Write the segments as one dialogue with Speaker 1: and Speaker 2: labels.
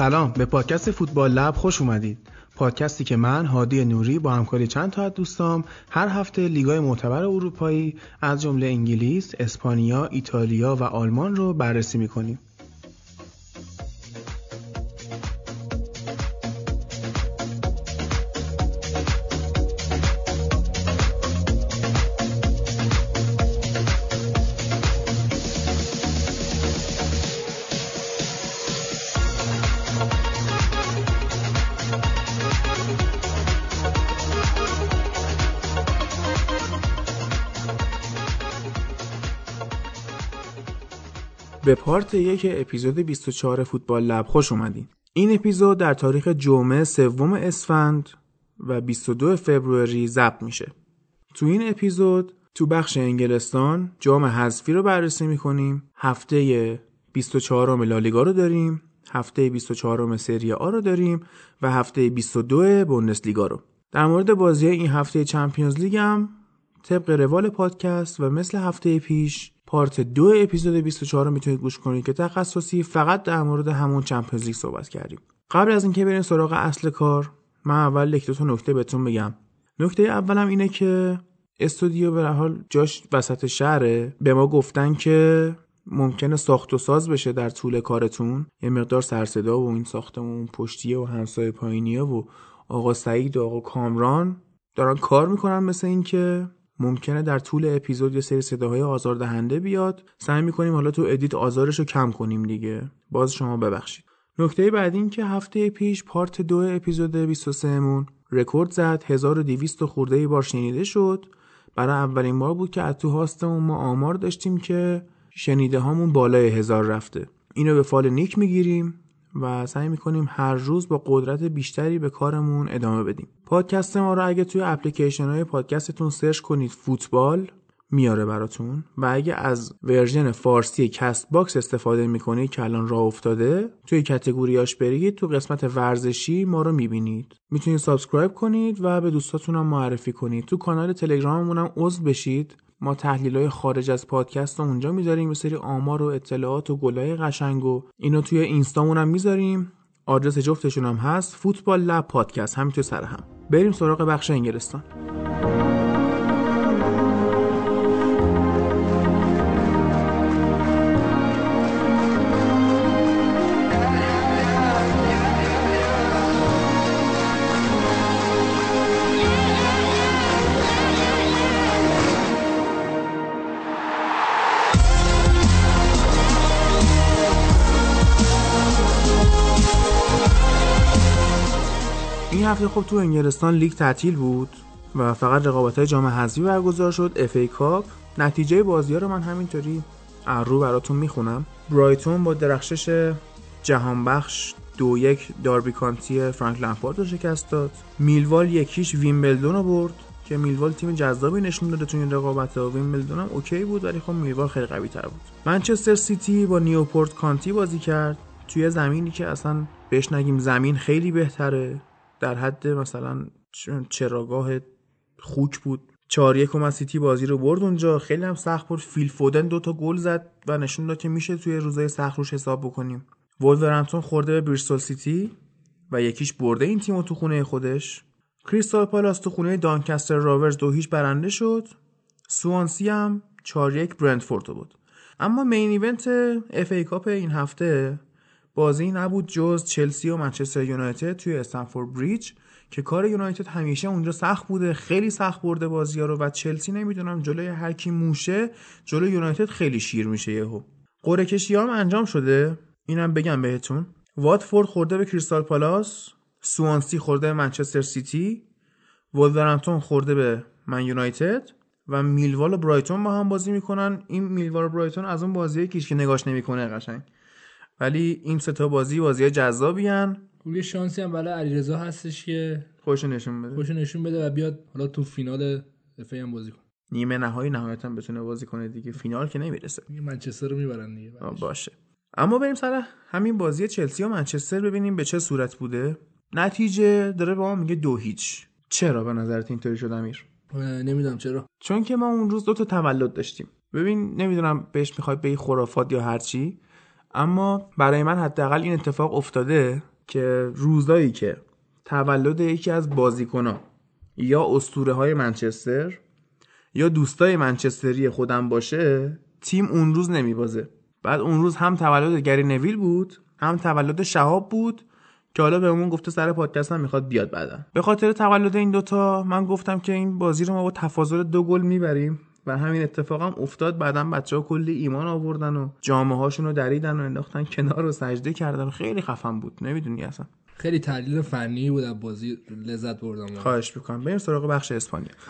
Speaker 1: سلام. به پادکست فوتبال لب خوش اومدید. پادکستی که من هادی نوری با همکاری چند تا از دوستام هر هفته لیگای معتبر اروپایی از جمله انگلیس، اسپانیا، ایتالیا و آلمان رو بررسی می‌کنیم. به پارت یک اپیزود 24 فوتبال لب خوش اومدین. این اپیزود در تاریخ جمعه سوم اسفند و 22 فوریه ضبط میشه. تو این اپیزود تو بخش انگلستان جام حذفی رو بررسی می‌کنیم. هفته 24 لالیگا رو داریم. هفته 24 سری آ رو داریم و هفته 22 بوندسلیگا رو. در مورد بازی این هفته چمپیونز لیگ هم طبق روال پادکست و مثل هفته پیش پارت دو اپیزود 24 رو می‌تونید گوش کنید که تخصصی فقط در مورد همون چمپیونز لیگ صحبت کردیم. قبل از اینکه بریم سراغ اصل کار من اول یک دو تا نکته بهتون بگم. نکته اولم اینه که استودیو به حال جاش وسط شهره. به ما گفتن که ممکنه ساخت و ساز بشه در طول کارتون. یه مقدار سرصدا و این ساختمون پشتیه و همسایه پایینیه و آقا سعید و آقا کامران دارن کار می‌کنن مثل اینکه ممکنه در طول اپیزود یه سری صداهای آزاردهنده بیاد. سعی می‌کنیم حالا تو edit آزارش رو کم کنیم دیگه. باز شما ببخشید. نکته بعد این که هفته پیش پارت دو اپیزود 23 مون رکورد زد. 1200 خورده ای بار شنیده شد. برای اولین بار بود که از تو host مون ما آمار داشتیم که شنیده هامون بالای هزار رفته. اینو به فال نیک می‌گیریم. و سعی می‌کنیم هر روز با قدرت بیشتری به کارمون ادامه بدیم. پادکست ما رو اگه توی اپلیکیشن های پادکستتون سرچ کنید فوتبال میاره براتون. و اگه از ورژن فارسی کست باکس استفاده می‌کنید که الان راه افتاده توی category اش برید تو قسمت ورزشی ما رو می‌بینید. می‌تونید subscribe کنید و به دوستاتون هم معرفی کنید. تو کانال تلگراممون هم عضو بشید. ما تحلیل های خارج از پادکست رو اونجا می‌ذاریم یه سری آمار و اطلاعات و گلای قشنگ و اینو توی اینستامون هم می‌ذاریم. آدرس جفتشون هم هست فوتبال لب پادکست همین توی سر هم. بریم سراغ بخش انگلستان. هفته خب تو انگلستان لیگ تعطیل بود و فقط رقابت های جام حذفی برگزار شد FA Cup. نتیجه بازی ها رو من همینطوری رو براتون می‌خونم. برایتون با درخشش جهانبخش دو یک داربی کانتی فرانک لمپارد رو شکست داد. میلوال یک هیچ ویمبلدون رو برد که میلوال تیم جذابی نشون داده تو این رقابت ها. ویمبلدون هم okay بود ولی خب میلوال خیلی قوی تر بود. منچستر سیتی با نیوپورت کانتی بازی کرد. توی زمینی که اصلا بهش نگیم زمین خیلی بهتره. در حد مثلا چراگاه خوک بود. چهار یک سیتی بازی رو برد اونجا. خیلی هم سخت بود فیل فودن دو تا گل زد و نشون داد که میشه توی روزای سخت روش حساب بکنیم. وولورهمپتون خورده به بریستول سیتی و یک هیچ برده این تیم تو خونه خودش. کریستال پالاس تو خونه دانکستر راورز دو هیچ برنده شد. سوانسی هم 4 یک برنتفورد برد اما main event FA Cup این هفته بازی نبود جز چلسی و منچستر یونایتد توی استنفورد بریج که کار یونایتد همیشه اونجا سخت بوده خیلی سخت برده بازی ها رو و چلسی نمی‌دونم جلوی هر کی موشه جلوی یونایتد خیلی شیر میشه یهو. قرعه کشی هم انجام شده؟ اینم بگم بهتون. واتفورد خورده به کریستال پالاس سوانسی خورده به منچستر سیتی ولورهمپتون خورده به Man United و میلوال و برایتون با هم بازی می‌کنن. این میلوال و برایتون از اون بازیه که نگاش نمی‌کنه قشنگ. ولی این سه تا بازی بازی جذابی ان
Speaker 2: یه شانسی هم برای علیرضا هستش که
Speaker 1: خوش نشون بده.
Speaker 2: خوش نشون بده و بیاد حالا تو فینال اف هم بازی کنه.
Speaker 1: نیمه نهایی نهایتا بتونه بازی کنه دیگه. فینال که نمی‌رسه.
Speaker 2: منچستر رو می‌برن دیگه.
Speaker 1: باشه. اما بریم سر همین بازی چلسی و منچستر ببینیم به چه صورت بوده. نتیجه داره به ما میگه دو هیچ. چرا به نظرت اینطوری شد امیر؟
Speaker 2: نمی‌دونم چرا.
Speaker 1: چون که ما اون روز دو تا تولد داشتیم. ببین نمی‌دونم بهش می‌خواد به خرافات یا هرچی. اما برای من حداقل این اتفاق افتاده که روزایی که تولد یکی از بازیکنان یا اسطوره های منچستر یا دوستای منچستری خودم باشه تیم اون روز نمیبازه. بعد اون روز هم تولد گری نویل بود هم تولد شهاب بود که حالا بهمون گفته سر پادکست هم می‌خواد بیاد بعدا. به خاطر تولد این دوتا من گفتم که این بازی رو ما با تفاضل دو گل می‌بریم. و همین اتفاق هم افتاد. بعدا بچه ها کلی ایمان آوردن و جامعه هاشون رو دریدن و انداختن کنار و سجده کردن. و خیلی خفن بود. نمی‌دونی اصلا.
Speaker 2: خیلی تحلیل فنی بود. از بازی لذت بردم.
Speaker 1: خواهش می‌کنم. بریم سراغ بخش اسپانیا.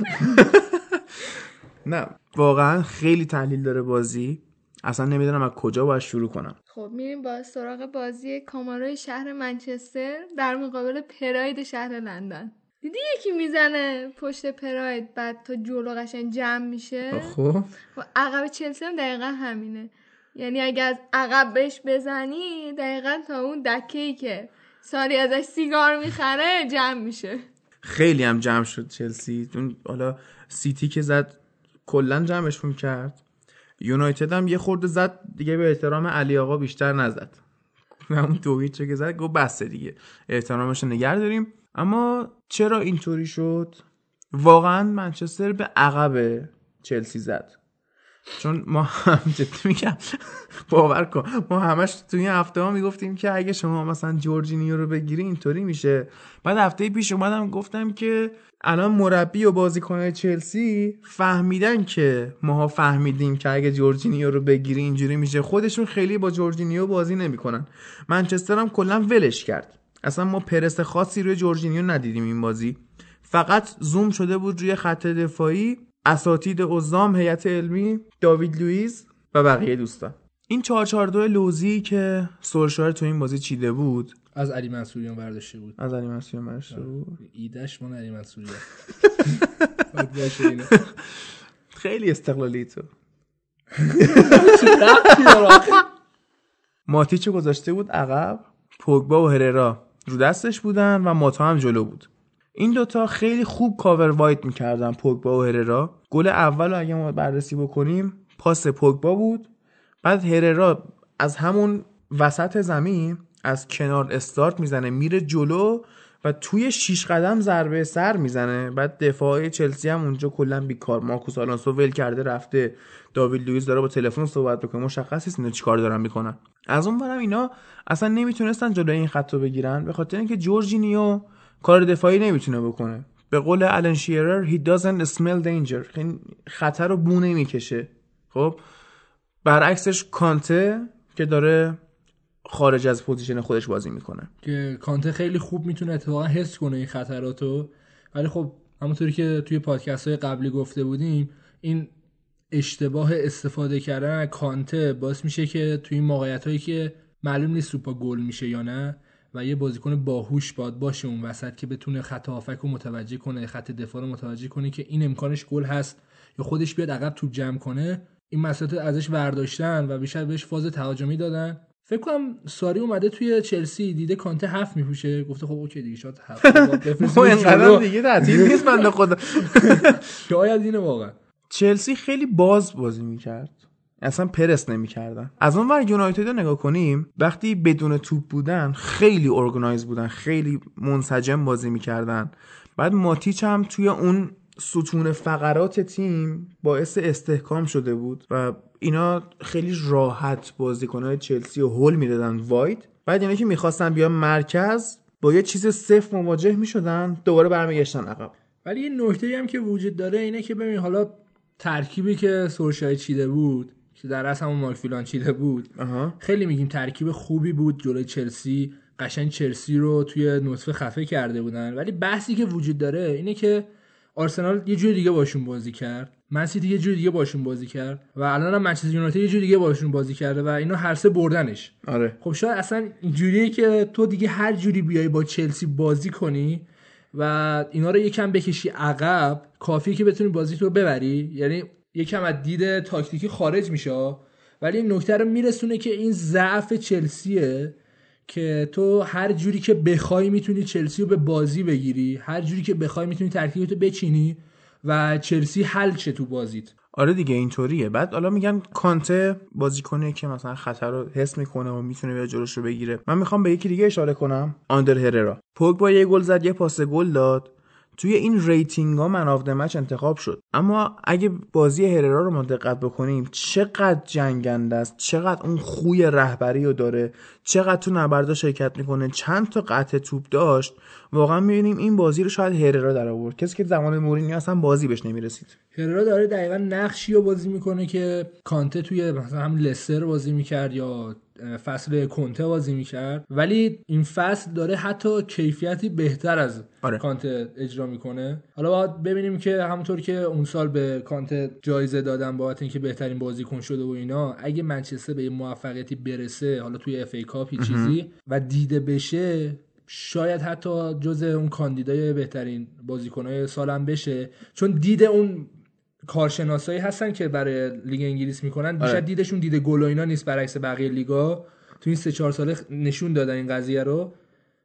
Speaker 1: نه واقعا خیلی تحلیل داره بازی. اصلا نمی‌دونم از کجا باید شروع کنم.
Speaker 3: خب میریم با سراغ بازی کامارای شهر منچستر در مقابل پراید شهر لندن. دیدی یکی می‌زنه پشت پراید بعد تا جلو قشنگ جمع میشه؟
Speaker 1: خب
Speaker 3: و عقب چلسی هم دقیقا همینه. یعنی اگه از عقب بهش بزنی دقیقا تا اون دکه ای که ساری ازش سیگار می‌خره جمع میشه.
Speaker 1: خیلی هم جمع شد چلسی. اون حالا سیتی که زد کلا جمعشون کرد. یونایتد هم یه خورده زد دیگه به احترام علی آقا بیشتر نزد. همون دویچه که زد گفت بسته دیگه. احترامش نگر داریم. اما چرا اینطوری شد؟ واقعا منچستر به عقب چلسی زد. چون ما هم جدی میگم باور کن. ما همش توی این هفته ها می‌گفتیم که اگه شما مثلا جورجینیو رو بگیری اینطوری میشه. بعد هفته پیش اومدم گفتم که الان مربی و بازیکن چلسی فهمیدن که ماها فهمیدیم که اگه جورجینیو رو بگیری اینجوری میشه. خودشون خیلی با جورجینیو بازی نمی‌کنن. منچستر هم کلا ولش کرد. اصلا ما پرس خاصی روی جورجینیو ندیدیم این بازی. فقط زوم شده بود روی خط دفاعی اساتید عزام هیئت علمی داوید لوئیس و بقیه دوستان. این 442 لوزی که سولشار تو این بازی چیده بود
Speaker 2: از علی منصوریان برداشته بود.
Speaker 1: از علی منصوریان برداشته بود.
Speaker 2: ایدش من علی منصوریان.
Speaker 1: خیلی استقلالی تو. ماتیچو گذاشته بود عقب پوگبا و هررا. رو دستش بودن و ماتا هم جلو بود. این دوتا خیلی خوب کاور وایت می‌کردن پوگبا و هررا. گل اول اگه ما بررسی بکنیم پاس پوگبا بود. بعد هررا از همون وسط زمین از کنار استارت می‌زنه میره جلو و توی شیش قدم ضربه سر می‌زنه. بعد دفاع چلسی هم اونجا کلا بیکار. مارکوس آلونسو ول کرده رفته. داوید لوئیس داره با تلفن صحبت می‌کنه مشخص نیست اینا چیکار دارن می‌کنن. از اون ورم اینا اصلا نمی‌تونستن جلوی این خط رو بگیرن به خاطر اینکه جورجینیو کار دفاعی نمی‌تونه بکنه. به قول آلن شیرر he doesn't smell danger. خطر رو بو نمی‌کشه. خب؟ برعکسش کانته که داره خارج از position خودش بازی می‌کنه.
Speaker 2: که کانته خیلی خوب می‌تونه اتفاقا حس کنه این خطراتو. ولی خب همونطوری که توی پادکست های قبلی گفته بودیم این اشتباه استفاده کردن کانته باعث میشه که توی این موقعیت هایی که معلوم نیست سوپا گل میشه یا نه و یه بازیکن باهوش باد باشه اون وسط که بتونه خط هافک رو متوجه کنه خط دفاع رو متوجه کنه که این امکانش گل هست یا خودش بیاد عقب توپ جمع کنه این مسئله ازش برداشتن و بیشتر بهش فاز تهاجمی دادن. فکر کنم ساری اومده توی چلسی دیده کانته هفت میپوشه. گفته خب اوکی دیگه شاید هفت.
Speaker 1: اینقدر دیگه تعطیل نیست بنده خدا.
Speaker 2: شاید اینه واقعا.
Speaker 1: چلسی خیلی باز بازی می‌کرد. اصلا پرس نمی‌کردن. از اون ور یونایتد رو نگاه کنیم وقتی بدون توپ بودن خیلی ارگنایز بودن خیلی منسجم بازی می‌کردن. بعد ماتیچ هم توی اون ستون فقرات تیم باعث استحکام شده بود و اینا خیلی راحت بازیکنهای چلسی و هول می‌دادن واید. بعد اینا که می‌خواستن بیان مرکز با یه چیز صفر مواجه می‌شدن دوباره برمیگشتن عقب.
Speaker 2: ولی یه نکته هم که وجود داره اینه که ببین حالا ترکیبی که سورشای چیده بود که در اصل همون مارک چیده بود
Speaker 1: آها.
Speaker 2: خیلی میگیم ترکیب خوبی بود جلوی چلسی قشنگ چلسی رو توی نطفه خفه کرده بودن. ولی بحثی که وجود داره اینه که آرسنال یه جور دیگه باشون بازی کرد من سیتی یه جور دیگه باشون بازی کرد و الان هم منچستر یونایتد یه جور دیگه باشون بازی کرده و اینا هر سه بردنش.
Speaker 1: آره.
Speaker 2: خب شاید اصلا اینجوریه که تو دیگه هر جوری بیای با چلسی بازی کنی و اینا رو یکم بکشی عقب کافیه که بتونی بازی تو ببری. یعنی یکم از دید تاکتیکی خارج میشه. ولی این نکته رو میرسونه که این ضعف چلسیه که تو هر جوری که بخوای می‌تونی چلسی رو به بازی بگیری هر جوری که بخوای می‌تونی ترکیبتو بچینی و چلسی حل شه تو بازیت.
Speaker 1: آره دیگه اینطوریه. بعد حالا میگن کانته بازیکنه که مثلا خطر رو حس می‌کنه و می‌تونه بیا جلوش رو بگیره. من می‌خوام به یکی دیگه اشاره کنم. آندر هررا. پوگبا یه گل زد یه پاس گل داد. توی این rating ها man of the match انتخاب شد. اما اگه بازی هررا رو ما دقت بکنیم چقدر جنگنده است چقدر اون خوی رهبری رو داره چقدر تو نبردا شرکت می‌کنه چند تا قطع توپ داشت. واقعا می‌بینیم این بازی رو شاید هررا در آورد. کسی که زمان مورینیو اصلا بازی بهش نمی‌رسید.
Speaker 2: هررا داره دقیقا نقشی رو بازی می‌کنه که کانته توی مثلا هم لستر بازی می‌کرد یا فصل کونته بازی می‌کرد. ولی این فصل داره حتی کیفیتی بهتر از آره. کانته اجرا می‌کنه. حالا باید ببینیم که همونطور که اون سال به کانته جایزه دادن بابت اینکه بهترین بازیکن شده و اینا اگه منچستر به موفقیتی برسه حالا توی FA Cup چیزی و دیده بشه شاید حتی جز اون کاندیدای بهترین بازیکنهای سالم بشه. چون دید اون کارشناسایی هستن که برای لیگ انگلیس می‌کنن. بیشتر آره. دیدشون دیده گل و اینا نیست برعکس بقیه لیگا. تو این سه چهار ساله نشون دادن این قضیه رو.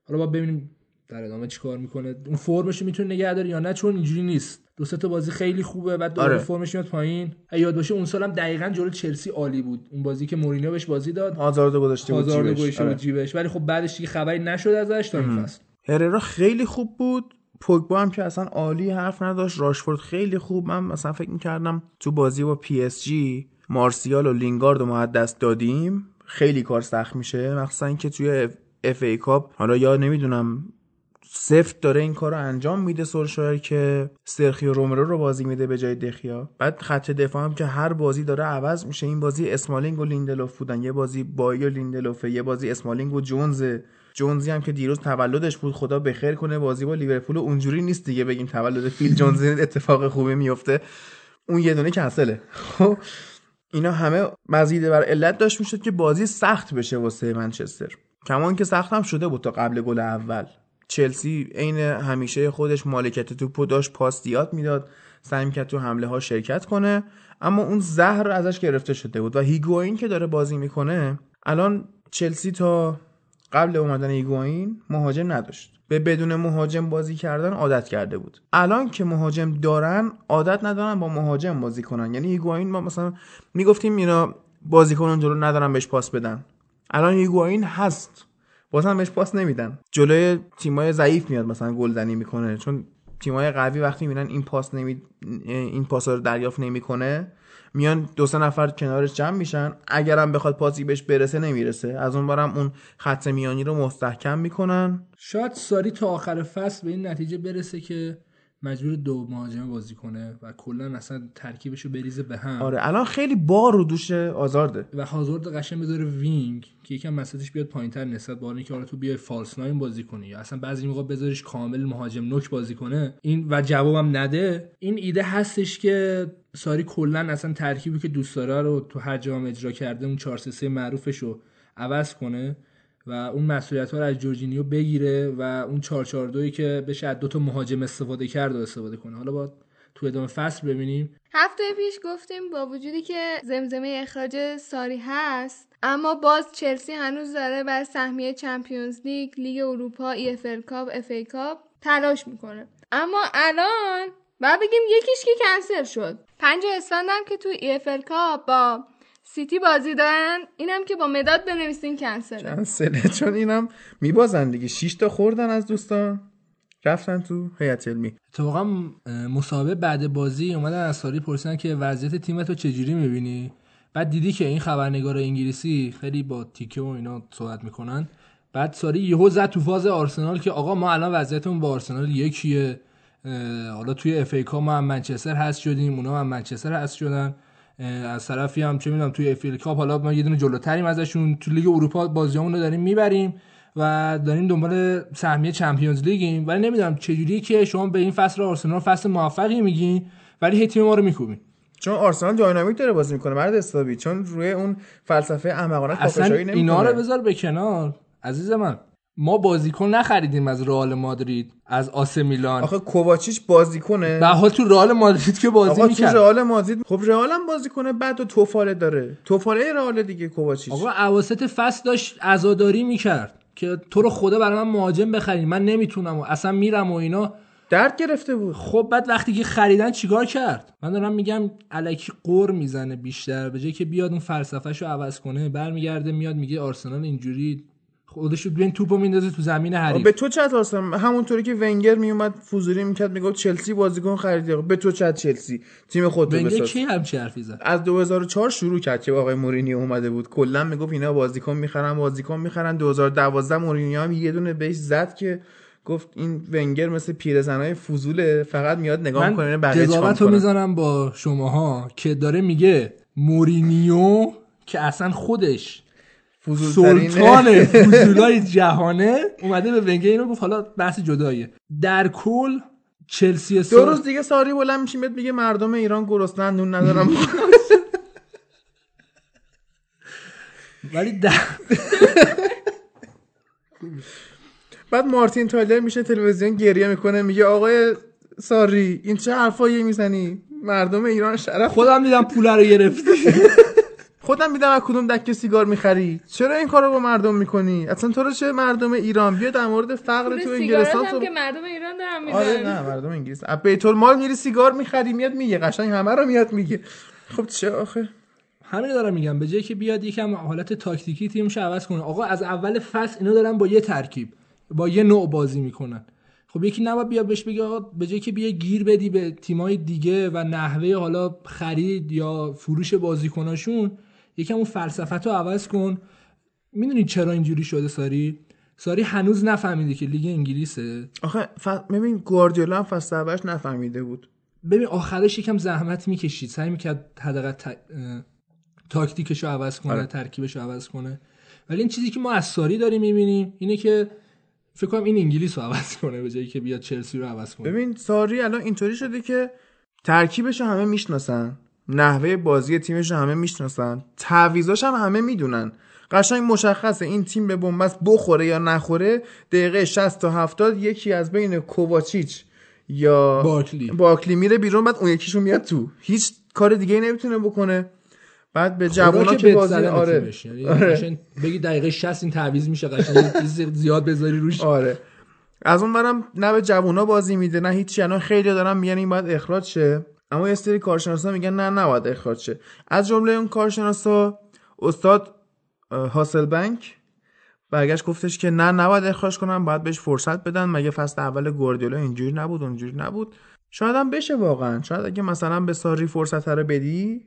Speaker 2: حالا با ببینیم در ادامه چیکار می‌کنه. اون فرمش می‌تونه نگه داره یا نه؟ چون اینجوری نیست. دو تا بازی خیلی خوبه بعد دوباره آره. فرمش میاد پایین. یاد باشه اون سالم دقیقا جلو چلسی عالی بود. اون بازی که مورینیو بهش بازی داد.
Speaker 1: هازارد گذاشته بود
Speaker 2: جیبش. آره. جیبش. ولی خب بعدش دیگه خبری نشد ازش تا این فصل.
Speaker 1: هررا خیلی خوب بود. پوگبا هم که اصلا عالی حرف نداشت. راشفورد خیلی خوب. من مثلا فکر می‌کردم تو بازی با پی اس جی مارسیال و لینگارد رو ما از دست دادیم. خیلی کار سخت میشه. مخصوصا اینکه توی FA Cup. حالا یا نمی‌دونم سفت داره این کار رو انجام میده سولشایر که سرخیو رومرو رو بازی میده به جای دخیا. بعد خط دفاع هم که هر بازی داره عوض میشه. این بازی اسمالینگ و لیندلوف بودن. یه بازی بایی و لیندلوفه یه بازی اسمالینگ و جونز. جونزی هم که دیروز تولدش بود خدا بخیر کنه بازی با لیورپول اونجوری نیست دیگه بگیم تولد فیل جونز اتفاق خوبی میفته. اون یه دونه کنسله خب اینا همه مزید بر علت داشت می‌شد که بازی سخت بشه واسه منچستر. کمان که سخت هم شده بود تا قبل گل اول. چلسی عین همیشه خودش مالکیت توپو داشت پاس دیات می‌داد سعی می‌کرد تو حمله ها شرکت کنه. اما اون زهر ازش گرفته شده بود و هیگوین که داره بازی می‌کنه الان چلسی تا قبل اومدن ایگواین مهاجم نداشت. به بدون مهاجم بازی کردن عادت کرده بود. الان که مهاجم دارن عادت ندارن با مهاجم بازی کنن. یعنی ایگواین ما مثلا می‌گفتیم اینا بازیکنان جلو ندارن بهش پاس بدن. الان ایگواین هست. بازم بهش پاس نمیدن. جلوی تیمای ضعیف میاد مثلا گلزنی می‌کنه. چون تیمای قوی وقتی می‌بینن این پاس نمی این پاس رو دریافت نمی‌کنه. میان دو سه نفر کنارش جمع میشن. اگرم بخواد پاسی بهش برسه نمی‌رسه. از اون ورم اون خط میانی رو مستحکم می‌کنن.
Speaker 2: شاید ساری تا آخر فصل به این نتیجه برسه که مجبور دو مهاجم بازی کنه و کلا اصلا ترکیبش رو بریزه به هم.
Speaker 1: آره الان خیلی بار رو دوش هازارده.
Speaker 2: و هازارد قشنگ بذاره wing که یکم وسطش بیاد پایینتر نسبت به اینکه حالا تو بیای false nine بازی کنی. یا اصلا بعضی موقع بذاریش کامل مهاجم نوک بازی کنه. این و جوابم نده. این ایده هستش که ساری کلا اصلا ترکیبی که دوست داره رو تو هر جام اجرا کرده اون 4 3 معروفش رو عوض کنه. و اون مسئولیت ها رو از جورجینیو بگیره و اون 442 که بشه از دو تا مهاجم استفاده کرد و استفاده کنه. حالا با تو ادامه فصل ببینیم.
Speaker 3: هفته پیش گفتیم با وجودی که زمزمه اخراج ساری هست اما باز چلسی هنوز داره بر سهمیه Champions League لیگ اروپا EFL Cup FA Cup تلاش می‌کنه. اما الان بعد بگیم یکیش که کنسل شد. پنج اسفند که تو EFL Cup با سیتی بازی دارن؟ اینم که با مداد بنویسین کنسله.
Speaker 1: کنسله. چون اینم میبازن دیگه. 6 تا خوردن از دوستان. رفتن تو هیئت علمی.
Speaker 2: اتفاقا مسابقه بعد بازی اومدن از ساری پرسیدن که وضعیت تیمتو چجوری می‌بینی؟ بعد دیدی که این خبرنگار انگلیسی خیلی با تیکه و اینا صحبت می‌کنن. بعد ساری یهو زد تو فاز آرسنال که آقا ما الان وضعیتمون با آرسنال یکیه. حالا توی اف ای ما هم منچستر هست شدیم اونا هم منچستر هست شدن. از طرفی هم چه می‌دونم توی FA Cup حالا ما یه دونه جلوتریم ازشون. تو لیگ اروپا بازیامون رو داریم می‌بریم و داریم دنبال سهمیه Champions League یم. ولی نمی‌دونم چجوریه که شما به این فصل آرسنال فصل موفقی میگین ولی هی تیم ما رو میکوبین.
Speaker 1: چون آرسنال dynamic داره بازی می‌کنه مرد استابی چون روی اون فلسفه احمقانه
Speaker 2: اصلا اینا رو بذار به کنار. عزیز من. ما بازیکن نخریدیم از رئال مادرید از آسه میلان.
Speaker 1: آخه کوواچیچ بازیکنه.
Speaker 2: به حال تو رئال مادرید که بازی آقا
Speaker 1: می‌کرد. تو رئال مادرید خب رئال هم بازیکنه بعد تو توفاله داره. توفاله رئال دیگه کوواچیچ.
Speaker 2: آقا اواسط فصل داشت عزاداری می‌کرد که تو رو خدا برای من مهاجم بخرید من نمی‌تونم و اصلا میرم و اینا.
Speaker 1: درد گرفته بود.
Speaker 2: خب بعد وقتی که خریدن چیکار کرد؟ من دارم میگم الکی قور می‌زنه بیشتر. به جای که بیاد اون فلسفهش رو عوض کنه برمیگرده میاد میگه آرسنال اینجوری خودش بین توپو میندازه تو زمین حریف.
Speaker 1: به تو چت هستم همونطوری که ونگر میومد فوزوری می‌کرد می‌گفت چلسی بازیکن خریدی. به تو چت چلسی. تیم خود رو بساز.
Speaker 2: کی همچی حرفی زد؟
Speaker 1: از 2004 شروع کرد که آقای مورینیو اومده بود. کلا می‌گفت اینا بازیکن می‌خرن بازیکن می‌خرن. 2012 مورینیو هم یه دونه بهش زد که گفت این ونگر مثل پیرزنای فضوله فقط میاد نگاه می‌کنه بقیه چیکار.
Speaker 2: می‌زنم با شماها که داره میگه مورینیو که اصلا خودش. سلطان فضولای جهانه اومده به ونگر اینو گفت حالا بحث جداییه. در کل چلسی
Speaker 1: دو
Speaker 2: سال
Speaker 1: روز دیگه ساری بلند میشیم بهت میگه مردم ایران گرسنن نون ندارم.
Speaker 2: ولی در
Speaker 1: بعد مارتین تایلر میشه تلویزیون گریه می‌کنه میگه آقای ساری این چه حرفایی می‌زنی؟ مردم ایران شرف
Speaker 2: خودم دیدم پول رو گرفتی.
Speaker 1: خودم میدم از کدوم دکه سیگار می‌خری. چرا این کارو با مردم می‌کنی؟ اصلا تو رو چه مردم ایران؟ بیا در مورد فقر تو انگلستان صحبت-
Speaker 3: که مردم ایران دارن
Speaker 1: آره
Speaker 3: می‌زنن
Speaker 1: نه مردم انگلیس. بیت المال میری سیگار می‌خری میاد میگه قشنگ همه رو میاد میگه. خب چه آخه؟
Speaker 2: همین دارم میگم. به جای که بیاد یکم حالت تاکتیکی تیمش عوض کنه. آقا از اول فصل اینا دارن با یه ترکیب با یه نوع بازی می‌کنن. خب یکی نباید بیاد بهش بگه آقا به جای که بیا گیر بدی به تیمای دیگه و نحوه حالا خرید یا فروش بازیکناشون یکم اون فلسفت رو عوض کن. می‌دونی چرا اینجوری شده ساری؟ ساری هنوز نفهمیده که لیگ انگلیسه.
Speaker 1: آخه ف... ببین گواردیولا هم فصل اولش نفهمیده بود.
Speaker 2: ببین آخرش یکم زحمت می‌کشید. سعی می‌کرد حداقل ت... تاکتیکش رو عوض کنه
Speaker 1: آره.
Speaker 2: ترکیبش رو عوض کنه. ولی این چیزی که ما از ساری داریم می‌بینیم اینه که فکر کنم این انگلیس رو عوض کنه به جایی که بیاد چلسی رو عوض کنه.
Speaker 1: ببین ساری الان اینطوری شده که ترکیبش رو همه می‌شناسن. نحوه بازی تیمش رو همه می‌شناسن. تعویضاش هم همه می‌دونن. قشنگ مشخصه این تیم به بنبست بخوره یا نخوره. دقیقه 60 تا 70 یکی از بین کوواچیچ یا
Speaker 2: بارکلی.
Speaker 1: بارکلی میره بیرون بعد اون یکیشون میاد تو. هیچ کار دیگه نمی‌تونه بکنه. بعد به جوونا که بازی آره.
Speaker 2: یعنی
Speaker 1: آره.
Speaker 2: بگی دقیقه 60 این تعویض میشه قشنگ زیاد بذاری روش.
Speaker 1: آره. از اون برم نه به جوونا بازی میده نه هیچی. الان خیلی دارن میگن این باید اخراج شه. اما یه سری کارشناسا میگن نه نباید اخراج شه. از جمله اون کارشناسا استاد هاسل بنک. برگشت گفتش که نه نباید اخراج کنم باید بهش فرصت بدن. مگه فصل اول گواردیولا اینجوری نبود اونجوری نبود؟ شاید هم بشه واقعا. شاید اگه مثلا به ساری فرصت رو بدی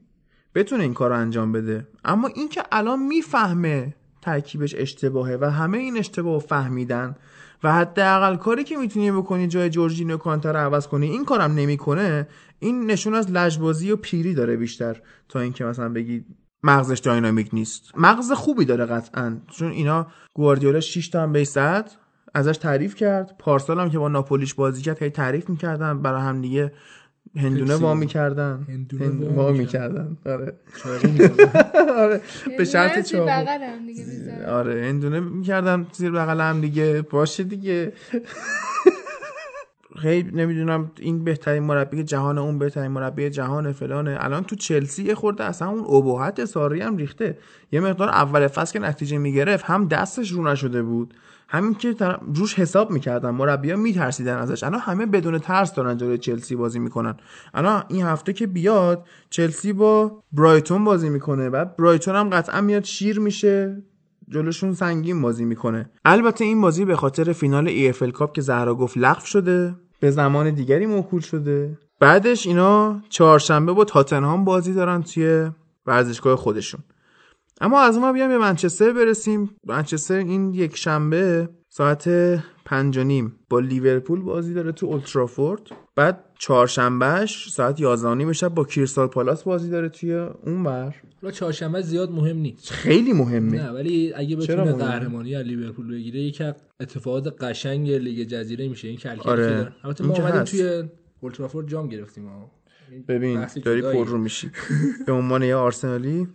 Speaker 1: بتونه این کار انجام بده. اما این که الان می‌فهمه ترکیبش اشتباهه و همه این اشتباه فهمیدن و حداقل کاری که می‌تونی بکنی جای جورجینو کانتر رو عوض کنی این کارم نمی‌کنه. این نشون از لجبازی و پیری داره بیشتر تا اینکه مثلا بگی مغزش داینامیک نیست. مغز خوبی داره قطعا چون اینا گواردیولا 6 تا هم زد ازش تعریف کرد. پارسال هم که با ناپولیش بازی کرد هی تعریف می‌کردن برای هم دیگه هندونه. وا می‌کردن.
Speaker 2: هندونه وا
Speaker 1: وا
Speaker 2: می‌کردن.
Speaker 1: آره. آره. به شرط چاقو. آره هندونه می‌کردن زیر بغل هم دیگه. باشه دیگه. خیلی نمی‌دونم این بهترین مربی جهان اون بهترین مربی جهان فلانه. الان تو چلسی یه خورده اصلا اون ابهت ساری هم ریخته. یه مقدار اول فصل که نتیجه می‌گرفت هم دستش رو نشده بود. همین که روش حساب می‌کردن مربیا میترسیدن ازش. الان همه بدون ترس دارن جلوی چلسی بازی می‌کنن. الان این هفته که بیاد چلسی با برایتون بازی می‌کنه. بعد برایتون هم قطعا میاد شیر میشه جلوشون سنگین بازی می‌کنه. البته این بازی به خاطر فینال ال کاپ که زهرا گفت لغو شده به زمان دیگری موکول شده. بعدش اینا چهارشنبه با تاتنهام بازی دارن توی ورزشگاه خودشون. اما از ما بیایم به منچستر برسیم منچستر این یک شنبه ساعت پنج و نیم با لیورپول بازی داره تو اولدترافورد بعد چهارشنبهش ساعت یازده و نیم شب با کریستال پالاس بازی داره توی اون ور
Speaker 2: حالا چهارشنبه زیاد مهم نیست
Speaker 1: خیلی مهمه
Speaker 2: نه ولی اگه بتونه؟ قهرمانی از لیورپول بگیره از اتفاقات قشنگ لیگ جزیره میشه این کلکلی
Speaker 1: آره.
Speaker 2: البته ما اومدیم. توی اولدترافورد جام گرفتیم ها
Speaker 1: ببین داری. پر رو میشی به عنوان یه آرسنالی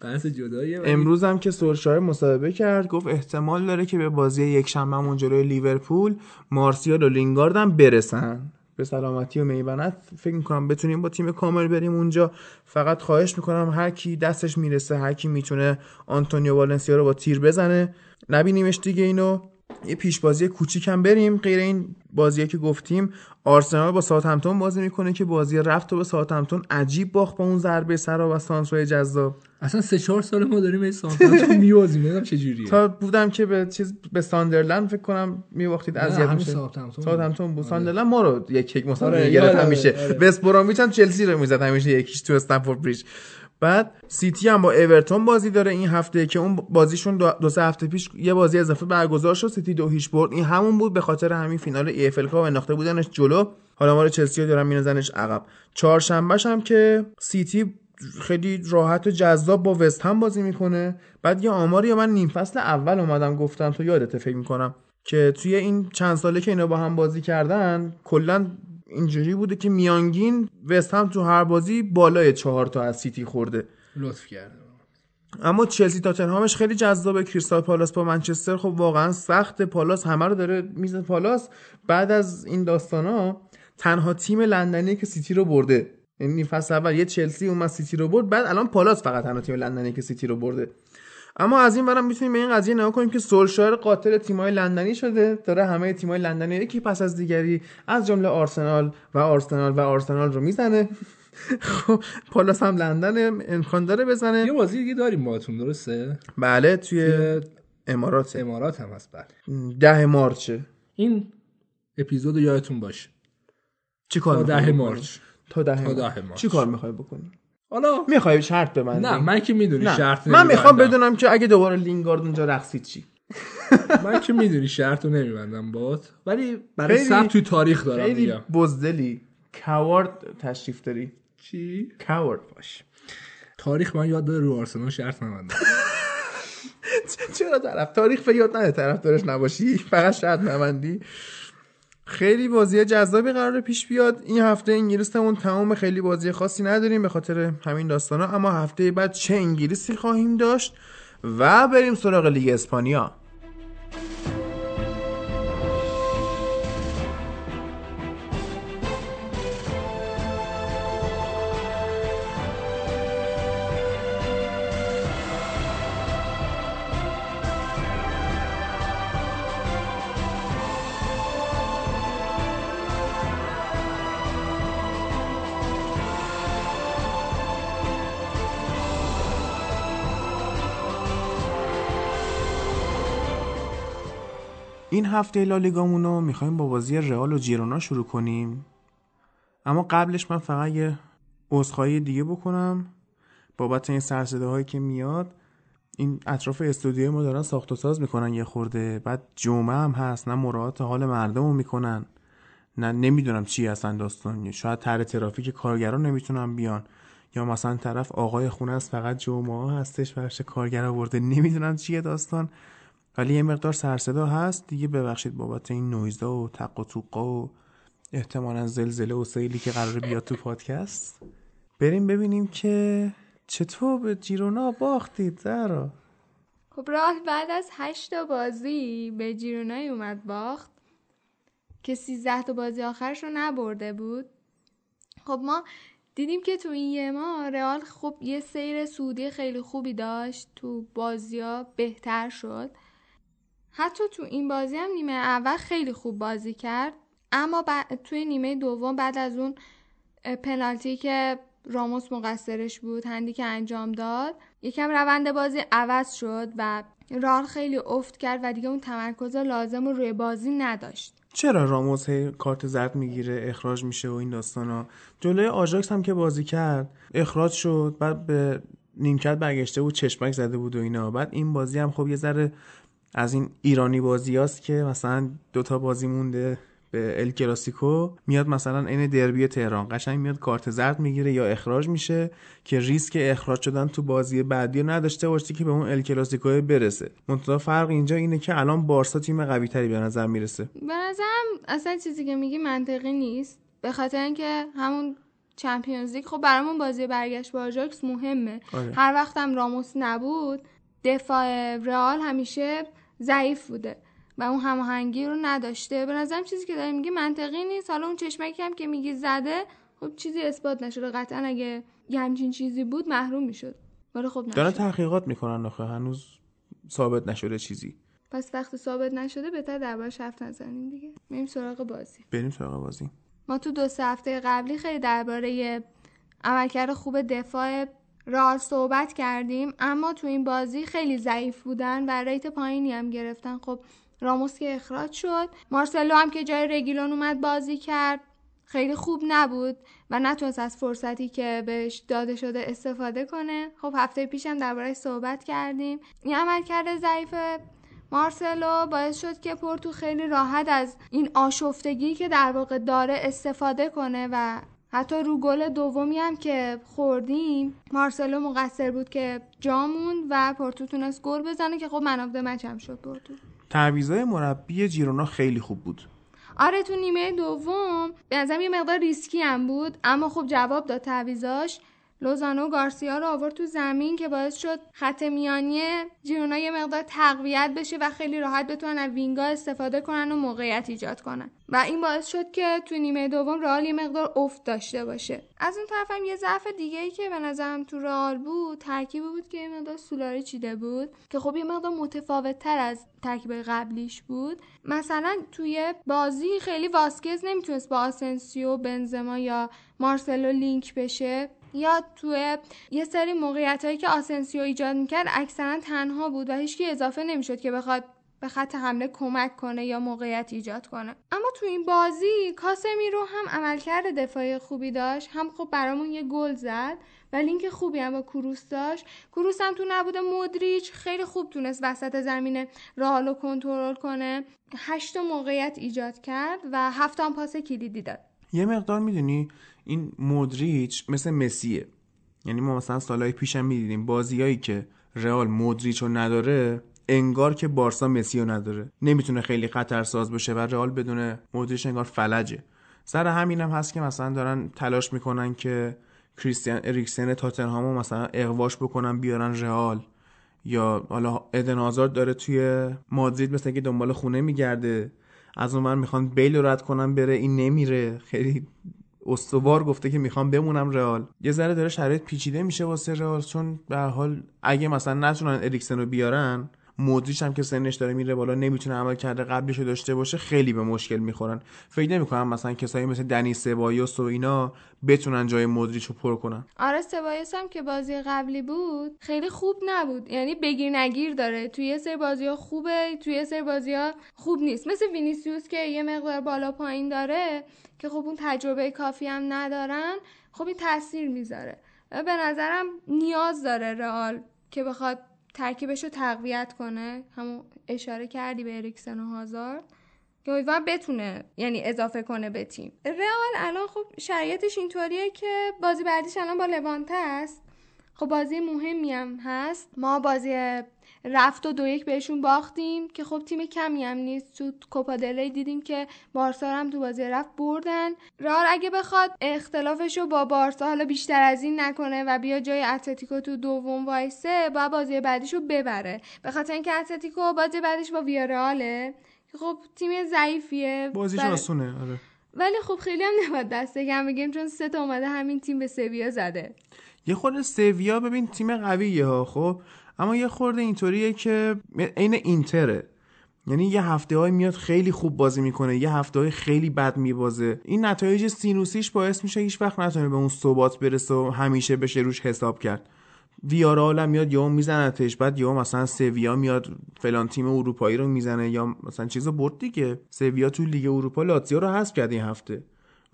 Speaker 2: بحث جداییه
Speaker 1: امروز هم که سولشایر مصاحبه کرد گفت احتمال داره که به بازی یک شنبه جلوی لیورپول مارسیال و لینگارد هم برسن. به سلامتی و میمنت فکر می‌کنم بتونیم با تیم کامل بریم اونجا. فقط خواهش می‌کنم هر کی دستش می‌رسه هر کی می‌تونه آنتونیو والنسیا رو با تیر بزنه. نبینیمش دیگه اینو. یه پیش بازی کوچیکم بریم. غیر این بازیه که گفتیم آرسنال با ساوثهمپتون بازی می‌کنه که بازی رفت و به ساوثهمپتون عجیب باخت با اون ضربه سر و سانسوی جذاب.
Speaker 2: اصلا سه چهار سال ما داریم این سانتون میبازیم نمی‌دونم چه جوریه.
Speaker 1: تا بودم که به چیز به ساندرلند فکر کنم میباختید اذیت میشه
Speaker 2: ساوثهمپتون.
Speaker 1: ساوثهمپتون بود. ساندرلند ما رو یک یک مساوی
Speaker 2: آره،
Speaker 1: می‌گرفت
Speaker 2: یادمه،
Speaker 1: همیشه.
Speaker 2: آره.
Speaker 1: وست برامیچ هم چلسی رو می‌زد همیشه یکیش تو استمفورد بریج. بعد سیتی هم با اورتون بازی داره این هفته که اون بازیشون دو, سه هفته پیش یه بازی اضافه برگزار شد سیتی دو هیچ برد. این همون بود به خاطر همین فینال EFL Cup انداخته بودنش جلو. حالا ما رو چلسی دارن میندازنش عقب. چهارشنبهش هم که سیتی خیلی راحت و جذاب با وست هم بازی می‌کنه. بعد یه آماری من نیم فصل اول اومدم گفتم تو یادت فکر می‌کنم که توی این چند ساله که اینا با هم بازی کردن کلا اینجوری بوده که میانگین وست هم تو هر بازی بالای چهار تا از سیتی خورده.
Speaker 2: لطف کرده.
Speaker 1: اما چلسی تاتنهامش خیلی جذابه. کریستال پالاس با منچستر. خب واقعا سخت پالاس. همه رو داره میزه پالاس. بعد از این داستانا تنها تیم لندنی که سیتی رو برده. یعنی فصل اول یه چلسی اومد سیتی رو برد. بعد الان پالاس فقط تنها تیم لندنی که سیتی رو برده. اما از این ورم می‌تونیم به این قضیه نگاه کنیم که سولشایر قاتل تیمای لندنی شده. داره همه تیمای لندنی یکی پس از دیگری از جمله آرسنال و آرسنال و آرسنال رو می‌زنه. خب پالاس هم لندن امکان داره بزنه.
Speaker 2: یه بازی دیگه داریم باهاتون درسته؟
Speaker 1: بله توی امارات.
Speaker 2: امارات هم هست بله.
Speaker 1: ده مارچه
Speaker 2: این اپیزود یادتون باشه.
Speaker 1: چی کار
Speaker 2: تا
Speaker 1: می‌خوای
Speaker 2: ده؟ مارچ.
Speaker 1: تا ده
Speaker 2: تا
Speaker 1: مارچ.
Speaker 2: ده مارچ.
Speaker 1: چی کار می‌خوای بکنی؟
Speaker 2: حالا
Speaker 1: می‌خوای شرط ببندی؟
Speaker 2: نه من که می‌دونی
Speaker 1: نه.
Speaker 2: شرط
Speaker 1: من می‌خوام. بدونم که اگه دوباره لینگارد اونجا رقصید چی؟
Speaker 2: من که می‌دونی شرط رو نمیبندم بات ولی برای ثبت توی تاریخ دارم
Speaker 1: خیلی
Speaker 2: میگم.
Speaker 1: بزدلی. کاورد تشریف داری.
Speaker 2: چی؟
Speaker 1: کاورد باش.
Speaker 2: تاریخ من یاد داره رو آرسنال شرط نبندم.
Speaker 1: چرا طرف؟ تاریخ به یاد نده طرف دارش نباشی. فقط شرط نبندی. خیلی بازی جذابی قرار پیش بیاد. این هفته انگلیسمون تمام خیلی بازی خاصی نداریم به خاطر همین داستانا اما هفته بعد چه انگلیسی خواهیم داشت و بریم سراغ لیگ اسپانیا. هفته لالیگامون رو می‌خوایم با بازی رئال و جیرونا شروع کنیم. اما قبلش من فقط یه عذرخواهی دیگه بکنم. بابت این سرصده هایی که میاد این اطراف استودیوی ما دارن ساخت و ساز می‌کنن یه خورده. بعد جمعه هم هست نه مراعات حال مردم رو می‌کنن. نه نمی‌دونم چی هستن داستان. شاید تر ترافیک کارگران نمی‌تونن بیان. یا مثلا طرف آقای خونه است فقط جمعه هستش برش کارگر آورده. نمی‌دونم چیه داستان. ولی یه مقدار سرصدا هست. دیگه ببخشید بابت این نویزا و تق و توقا و احتمالا زلزله و سیلی که قراره بیاد تو پادکست. بریم ببینیم که چطور به جیرونا باختید زهرا.
Speaker 3: خب راه بعد از هشت بازی به جیرونای اومد باخت که 13 تا بازی آخرش رو نبرده بود. خب ما دیدیم که تو این یه ماه رئال خب یه سیر سودی خیلی خوبی داشت. تو بازی ها بهتر شد. حتی تو این بازی هم نیمه اول خیلی خوب بازی کرد. اما توی نیمه دوم بعد از اون پنالتی که راموس مقصرش بود هندی که انجام داد یکم روند بازی عوض شد و رال خیلی افت کرد و دیگه اون تمرکز لازم رو روی بازی نداشت.
Speaker 1: چرا راموس هی کارت زرد می‌گیره اخراج میشه و این داستانا؟ جلوی آژاکس هم که بازی کرد اخراج شد بعد به نیمکت برگشته بود چشمک زده بود و اینا. بعد این بازی هم خب یه ذره از این ایرانی بازی هست که مثلا دوتا بازی مونده به ال کلاسیکو میاد مثلا عین دربی تهران. قشنگ میاد کارت زرد می‌گیره یا اخراج میشه که ریسک اخراج شدن تو بازی بعدی رو نداشته باشه که به اون ال کلاسیکو برسه. منتها فرق اینجا اینه که الان بارسا تیم قوی تری به نظر می‌رسه.
Speaker 3: به نظرم اصلا چیزی که میگی منطقی نیست. به خاطر اینکه همون چمپیونز لیگ خب برامون بازی برگشت با آژاکس مهمه.
Speaker 1: آره.
Speaker 3: هر وقتم راموس نبود دفاع رئال همیشه ضعیف بوده و اون هماهنگی رو نداشته. به نظرم چیزی که داری میگی منطقی نیست. حالا اون چشمکی هم که میگی زده خب چیزی اثبات نشده. قطعا اگه یه همچین چیزی بود محروم می‌شد. ولی خب
Speaker 1: دارن
Speaker 3: نشد
Speaker 1: تحقیقات می‌کنن آخه. هنوز ثابت نشده چیزی.
Speaker 3: پس وقتی ثابت نشده بهتر دربارش حرف نزنیم دیگه. بریم سراغ بازی.
Speaker 1: بریم سراغ بازی.
Speaker 3: ما تو دو سه هفته قبلی خیلی درباره عملکرد خوب دفاع رال صحبت کردیم اما تو این بازی خیلی ضعیف بودن و ریت پایینی هم گرفتن. خب راموس که اخراج شد. مارسلو هم که جای رگیلون اومد بازی کرد. خیلی خوب نبود و نتونست از فرصتی که بهش داده شده استفاده کنه. خب هفته پیشم دربارهش صحبت کردیم. این عملکرد ضعیف مارسلو باعث شد که پورتو خیلی راحت از این آشفتگی که در واقع داره استفاده کنه و حتی رو گل دومی هم که خوردیم مارسلو مقصر بود که جامون و پورتو تونست گل بزنه که خب منافده مچ هم شد پورتو.
Speaker 1: تعویضای مربی جیرونا خیلی خوب بود.
Speaker 3: آره تو نیمه دوم به نظرم یه مقدار ریسکی هم بود اما خب جواب داد تعویزاش لوزانو گارسیا رو آورد تو زمین که باعث شد خط میانی جیرونا یه مقدار تقویت بشه و خیلی راحت بتونن از وینگا استفاده کنن و موقعیت ایجاد کنن. و این باعث شد که تو نیمه دوم رئال یه مقدار افت داشته باشه. از اون طرف هم یه ضعف دیگه ای که به نظرم تو رئال بود ترکیبی بود که یه مقدار سولاری چیده بود. که خب یه مقدار متفاوت تر از ترکیب قبلیش بود. مثلا توی بازی خیلی واسکز نمی‌تونست با آسنسیو بنزما یا مارسلو لینک بشه. یا توی یه سری موقعیت هایی که آسنسیو ایجاد می‌کرد اکثرا تنها بود و هیچکی اضافه نمی‌شد که بخواد به خط حمله کمک کنه یا موقعیت ایجاد کنه. اما تو این بازی کاسمی رو هم عملکرد دفاعی خوبی داشت. هم خب برامون یه گل زد و لینک خوبی هم با کروس داشت. کروس هم تو نبود مدریچ خیلی خوب تونست وسط زمین رئال کنترل کنه. هشت موقعیت ایجاد کرد و هفت پاس کلیدی داد.
Speaker 1: یه مقدار می‌دونی این مودریچ مثل مسیه. یعنی ما مثلا سالهای پیشم می‌دیدیم بازیایی که رئال مودریچ رو نداره انگار که بارسا مسی رو نداره. نمی‌تونه خیلی خطرساز بشه و رئال بدون مودریچ انگار فلجه. سر همینم هم هست که مثلا دارن تلاش می‌کنن که کریستیان اریکسن تاتنهامو مثلا اقواش بکنن بیارن رئال. یا حالا ادن آزارد داره توی مادرید مثل که دنبال خونه میگرده. از اون من می‌خوان بیل رو رد کنم بره این نمیره. خیلی استوار گفته که می‌خوام بمونم رئال. یه ذره داره شرایط پیچیده میشه واسه رئال چون به حال اگه مثلا نتونن اریکسن رو بیارن مودریچ هم که سنش داره میره بالا نمی‌تونه عمل کرده قبلش رو داشته باشه خیلی به مشکل می‌خورن. فکر نمی‌کنم مثلا کسایی مثل دنی سبایوس و اینا بتونن جای مودریچ رو پر کنن.
Speaker 3: آره سبایوس هم که بازی قبلی بود خیلی خوب نبود. یعنی بگیر نگیر داره. توی یه سری بازی ها خوبه توی یه سری بازی ها خوب نیست. مثل وینیسیوس که یه مقدار بالا پایین داره که خب اون تجربه کافی هم ندارن خب این تاثیر می‌ذاره. به نظرم نیاز داره رئال که بخواد ترکیبش رو تقویت کنه. همون اشاره کردی به اریکسن و هازارد که امیدوارم بتونه یعنی اضافه کنه به تیم. رئال الان خب شرایطش اینطوریه که بازی بعدیش الان با لوانته است. خب بازی مهمی هم هست. ما بازی رفت و دو یک بهشون باختیم که خب تیم کمی هم نیست. تو کوپا دلی دیدیم که بارسا هم تو بازی رفت بردن. رار اگه بخواد اختلافش رو با بارسا حالا بیشتر از این نکنه و بیا جای اتلتیکو تو دوم وایسه با بازی بعدیش رو ببره. به خاطر اینکه اتلتیکو بازی بعدیش با ویارئاله که خب تیم ضعیفیه
Speaker 1: بازیش آسونه آره.
Speaker 3: ولی خب خیلی هم نباید دست کم بگیم چون سه تا اومده همین تیم به سویا زده.
Speaker 1: یه خورده سویا ببین تیم قویه ها خب؟ اما یه خورده اینطوریه که عین اینتره. یعنی یه هفته های میاد خیلی خوب بازی می‌کنه یه هفته های خیلی بد میبازه. این نتایج سینوسیش باعث میشه هیچ وقت نتونه به اون ثبات برسه و همیشه بشه روش حساب کرد. ویارال هم میاد یهو میزنتش بعد یهو مثلا سویا میاد فلان تیم اروپایی رو می‌زنه یا مثلا چیزو برد دیگه. سویا تو لیگ اروپا لاتزیو رو حذف کرد این هفته.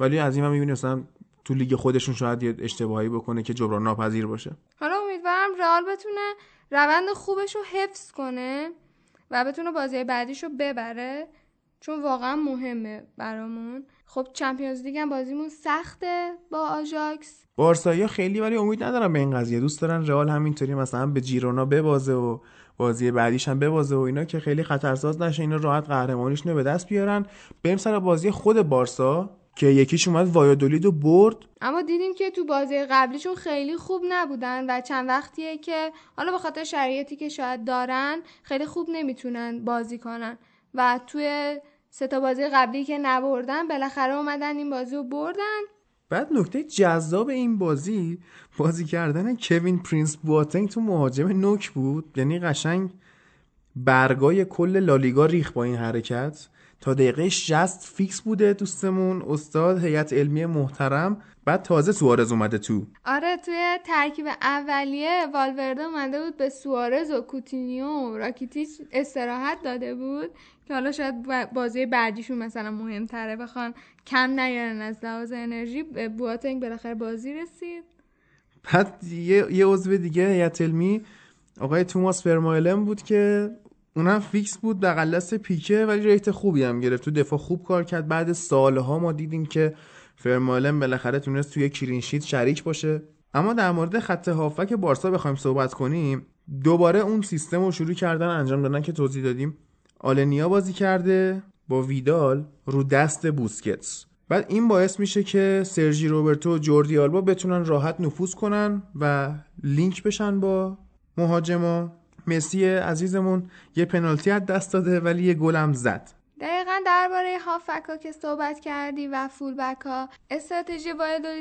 Speaker 1: ولی از این هم می‌بینی مثلا تو لیگ خودشون شاید یه اشتباهی بکنه که جبران ناپذیر باشه.
Speaker 3: حالا امیدوارم رئال بتونه روند خوبش رو حفظ کنه و بتونه بازی بعدیش رو ببره چون واقعا مهمه برامون. خب چمپیونز لیگ هم بازیمون سخته با آژاکس.
Speaker 1: بارسایی خیلی ولی امید ندارم به این قضیه. دوست دارن رئال همینطوری مثلا به جیرونا ببازه و بازی بعدیش هم ببازه و اینا که خیلی خطرساز نشه اینا راحت قهرمانیش به دست بیارن. بریم سر بازی خود بارسا. که یکیش اومد وایادولید و برد.
Speaker 3: اما دیدیم که تو بازی قبلیشون خیلی خوب نبودن و چند وقتیه که حالا به خاطر شرایطی که شاید دارن خیلی خوب نمی‌تونن بازی کنن. و توی سه تا بازی قبلی که نبردن بالاخره اومدن این بازی رو بردن.
Speaker 1: بعد نکته جذاب این بازی بازی کردن کوین پرینس بواتنگ تو مهاجم نوک بود. یعنی قشنگ برگای کل لالیگا ریخ با این حرکت. تا دقیقه 60 فیکس بوده دوستمون استاد هیئت علمی محترم بعد تازه سوارز اومده تو.
Speaker 3: آره توی ترکیب اولیه والورده اومده بود به سوارز و کوتینیو و راکیتیچ استراحت داده بود که حالا شاید بازی بعدیشون مثلا مهمتره بخوان کم نیارن از لحاظ انرژی. بواتنگ بالاخره بازی رسید.
Speaker 1: بعد یه, یه عضو دیگه هیئت علمی آقای توماس فرمایلن بود که اونم فیکس بود بغل دست پیکه ولی rate خوبی هم گرفت. تو دفاع خوب کار کرد. بعد سالها ما دیدیم که فرمایلن بالاخره تونست توی clean sheet شریک باشه. اما در مورد خط هافک بارسا بخوایم صحبت کنیم. دوباره اون سیستم رو شروع کردن انجام دادن که توضیح دادیم. آلنیا بازی کرده با ویدال رو دست بوسکتس. بعد این باعث میشه که سرژی روبرتو و جوردی آلبا بتونن راحت نفوذ کنن و لینک بشن با مهاجما. مسی عزیزمون یه پنالتی از دست داده ولی یه گلم زد.
Speaker 3: دقیقا درباره هافکا که صحبت کردی و فولبک ها استراتژی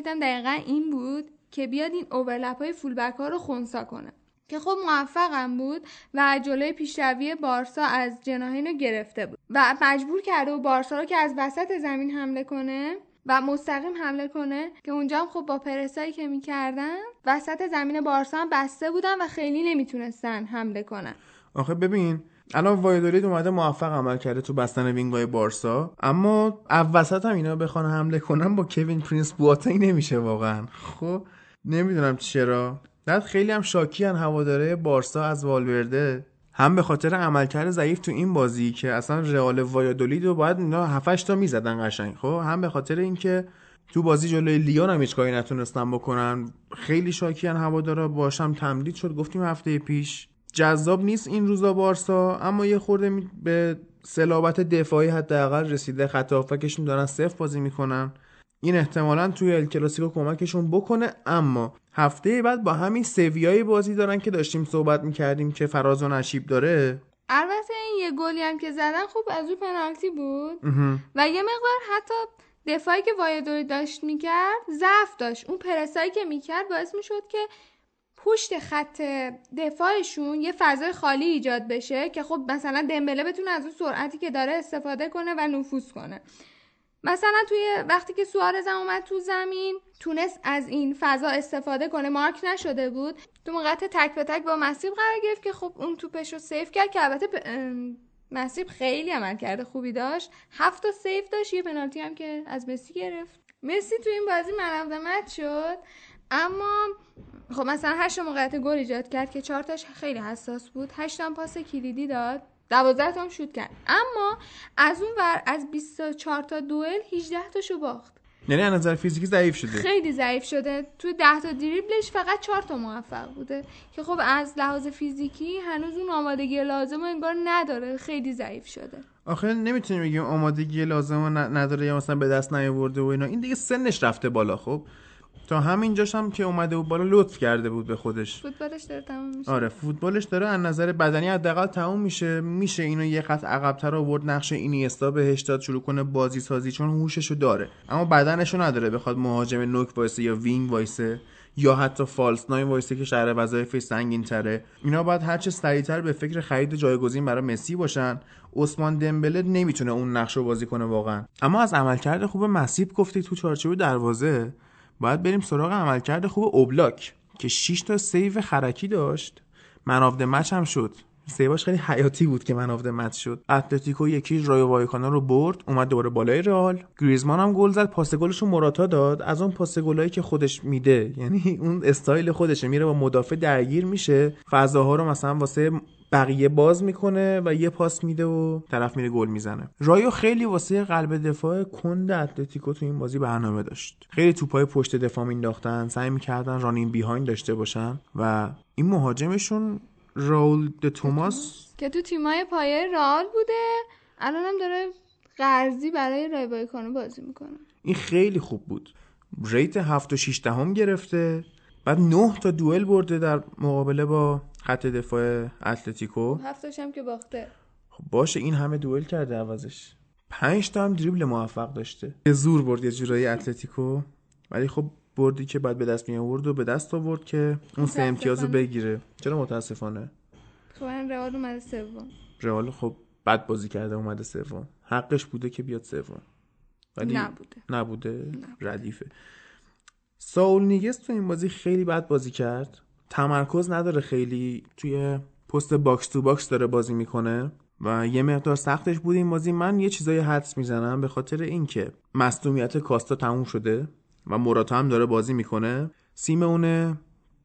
Speaker 3: هم دقیقا این بود که بیاد این اوورلپ های فولبک ها رو خونسا کنه. که خب موفقم بود و جلوی پیشروی بارسا از جناهین رو گرفته بود. و مجبور کرده و بارسا رو که از وسط زمین حمله کنه و مستقیم حمله کنه که اونجا هم خب با پرسایی که می‌کردن وسط زمین بارسا هم بسته بودن و خیلی نمی‌تونستن حمله کنن.
Speaker 1: آخه ببین الان وایادولید اومده موفق عمل کرده تو بستن وینگای بارسا اما وسط هم اینا بخوان حمله کنن با کوین پرینس بواتنگ نمیشه واقعا. خب نمی‌دونم چرا. بعد خیلی هم شاکی هن هواداره بارسا از والورده. هم به خاطر عملکرد ضعیف تو این بازی که اصلا رئال وایادولید رو باید اینا 7 تا می‌زدن قشنگ. خب؟ هم به خاطر اینکه تو بازی جلوی لیون هم هیچ کاری نتونستن بکنن. خیلی شاکیان هوادارا باشم تمدید شد. گفتیم هفته پیش. جذاب نیست این روزا بارسا اما یه خورده به سلابت دفاعی حداقل رسیده. خط هافکشون دارن صفر بازی می‌کنن. این احتمالا توی ال کلاسیکو کمکشون بکنه اما هفته بعد با همین سویای بازی دارن که داشتیم صحبت می‌کردیم که فراز و نشیب داره.
Speaker 3: البته این یه گلی هم که زدن خوب از اون پنالتی بود. و یه مقدار حتی دفاعی که وایدوری داشت می‌کرد ضعف داشت. اون پرسایی که می‌کرد باعث می‌شد که پشت خط دفاعشون یه فضای خالی ایجاد بشه که خب مثلا دمبله بتونه از اون سرعتی که داره استفاده کنه و نفوذ کنه. مثلا توی وقتی که سوارز اومد تو زمین تونست از این فضا استفاده کنه. مارک نشده بود. تو موقعیت تک به تک با مسیب قرار گرفت که خب اون توپش رو سیف کرد که البته مسیب خیلی عمل کرده خوبی داشت. هفت تا سیف داشت. یه پنالتی هم که از مسی گرفت. مسی تو این بازی مرمزمت شد. اما خب مثلا هشت موقعیت گل ایجاد کرد که چهار تاش خیلی حساس بود. هشت هم پاس کلیدی داد. دوازده تا هم شوت کرد. اما از اون ور از 24 تا دوئل 18 تاشو باخت.
Speaker 1: یعنی از نظر فیزیکی ضعیف شده.
Speaker 3: خیلی ضعیف شده. تو 10 تا دریبلش فقط 4 تا موفق بوده. که خب از لحاظ فیزیکی هنوز اون آمادگی لازم انگار نداره. خیلی ضعیف شده.
Speaker 1: آخه نمی‌تونیم بگیم آمادگی لازم نداره یا مثلا به دست نیاورده و اینا. این دیگه سنش رفته بالا خب. تا همینجاش هم که اومده بود بالا لطف کرده بود به خودش.
Speaker 3: فوتبالش داره تموم میشه.
Speaker 1: آره فوتبالش داره از نظر بدنی حداقل تموم میشه. میشه اینو یه خط عقبتر آورد نقش اینیستا بهش داد شروع کنه بازی سازی چون هوششو داره. اما بدنشو نداره بخواد مهاجم نوک وایسه یا وینگ وایسه یا حتی false nine وایسه که شرح وظایف سنگین تره اینا باید هرچه سریعتر به فکر خرید جایگزین برای مسی باشن. عثمان دمبله نمی‌تونه اون نقش رو بازی کنه واقعا. اما از عملکرد خوب مسیب گفتی تو چارچوب دروازه. باید بریم سراغ عملکرد خوب اوبلاک که 6 تا save خرکی داشت. man of the match هم شد. save اش خیلی حیاتی بود که man of the match شد. اتلتیکو یکی رایو وایکانو رو برد اومد دوباره بالای رئال. گریزمان هم گل زد پاس گلش رو موراتا داد. از اون پاس گلایی که خودش میده یعنی اون استایل خودشه میره با مدافع درگیر میشه. فضاها رو مثلا واسه بقیه باز می‌کنه و یه پاس میده و طرف میره گل می‌زنه. رایو خیلی واسه قلب دفاع کند اتلتیکو تو این بازی برنامه داشت. خیلی توپای پشت دفاع مینداختن سعی می‌کردن running behind داشته باشن و این مهاجمشون راول د توماس
Speaker 3: که تو تیمای پایه رئال بوده الانم داره قرضی برای رایو وایکانو بازی می‌کنه.
Speaker 1: این خیلی خوب بود. rate 7 و 6 دهم گرفته بعد 9 تا دوئل برده در مقابله با خط دفاع اتلتیکو.
Speaker 3: هفتاش هم که باخته.
Speaker 1: خب باشه این همه دوئل کرده عوضش. پنج تا هم دریبل موفق داشته. یه زور برد یه جورایی اتلتیکو. ولی خب بردی که بعد به دست می آورد و به دست آورد که اون سه امتیاز رو بگیره. چرا متاسفانه؟
Speaker 3: خب رئال اومده سوم.
Speaker 1: رئال خب بد بازی کرده اومده سوم. حقش بوده که بیاد سوم. ولی
Speaker 3: نبوده.
Speaker 1: نبوده. ردیفه. ساول نیگس تو این بازی خیلی بد بازی کرد. تمرکز نداره خیلی. توی پست box to box داره بازی می‌کنه و یه مقدار سختش بود این بازی. من یه چیزای حدس می‌زنم به خاطر اینکه مصدومیت کاستا تموم شده و موراتا هم داره بازی می‌کنه. سیمونه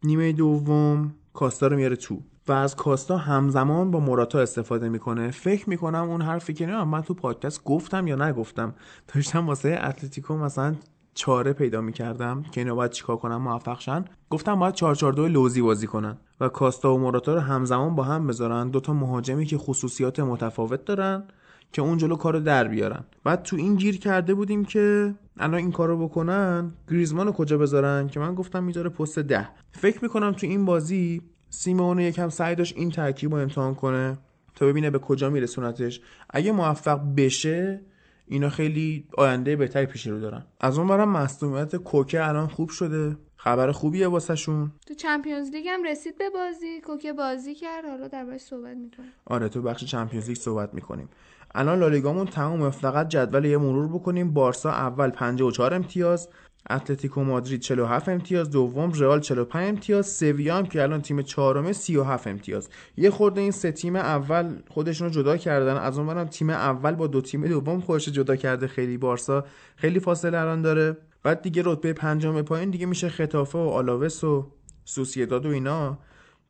Speaker 1: نیمه دوم کاستا رو میاره تو. و از کاستا همزمان با موراتا استفاده می‌کنه. فکر می‌کنم اون حرفی که نه من تو پادکست گفتم یا نگفتم داشتم واسه اتلتیکو مثلا چاره پیدا می‌کردم که اینا باید چیکار کنم موفق شن گفتم باید 442 لوزی بازی کنن و کاستا و موراتا رو همزمان با هم بذارن. دوتا مهاجمی که خصوصیات متفاوت دارن که اون جلو کارو در بیارن. بعد تو این گیر کرده بودیم که الان این کارو بکنن گریزمان رو کجا بذارن؟ که من گفتم می‌ذاره پست ده. فکر می‌کنم تو این بازی سیمون یکم سعی داشت این ترکیب رو امتحان کنه تا ببینه به کجا میرسونتش. اگه موفق بشه اینا خیلی آینده بهتری پیش رو دارن. از اون برم مصدومیت کوکه الان خوب شده. خبر خوبیه واسهشون.
Speaker 3: تو چمپیونز لیگ هم رسید به بازی. کوکه بازی کرد. حالا دربارش صحبت می‌کنه
Speaker 1: آره تو بخش چمپیونز لیگ صحبت می‌کنیم. الان لالیگامون تمومه. فقط جدول یه مرور بکنیم. بارسا اول 54 امتیاز. اتلتیکو مادرید 47 امتیاز دوم رئال 45 امتیاز سویا هم که الان تیم چهارمه 37 امتیاز. یه خورده این سه تیم اول خودشون رو جدا کردن. از اون تیم اول با دو تیم دوم خودش جدا کرده خیلی بارسا. خیلی فاصله الان داره. بعد دیگه رتبه پنجم پایین دیگه میشه خطافه و آلاوس و سوسیداد و اینا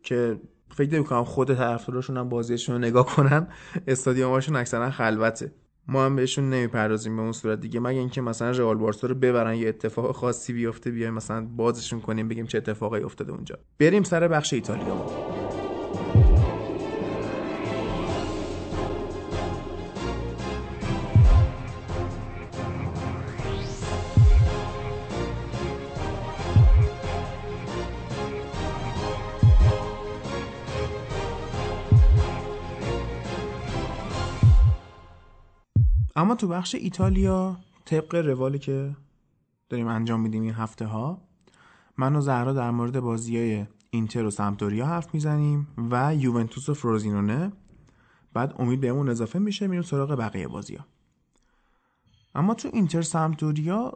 Speaker 1: که فکر نمی‌کنم خود طرفداراشون هم بازیشون رو نگاه کنن. استادیوماشون اکثرا خلوته. ما هم بهشون نمی‌پردازیم به اون صورت دیگه. مگه اینکه مثلا رئال بارسا رو ببرن یه اتفاق خاصی بیفته بیایم مثلا بازشون کنیم بگیم چه اتفاقی افتاده اونجا. بریم سر بخش ایتالیا. اما تو بخش ایتالیا طبق روالی که داریم انجام میدیم این هفته ها من و زهرا در مورد بازی های اینتر و سمتوریا حرف می‌زنیم و یوونتوس و فروزینونه. بعد امید بهمون اضافه میشه میریم سراغ بقیه بازی ها. اما تو اینتر سمتوریا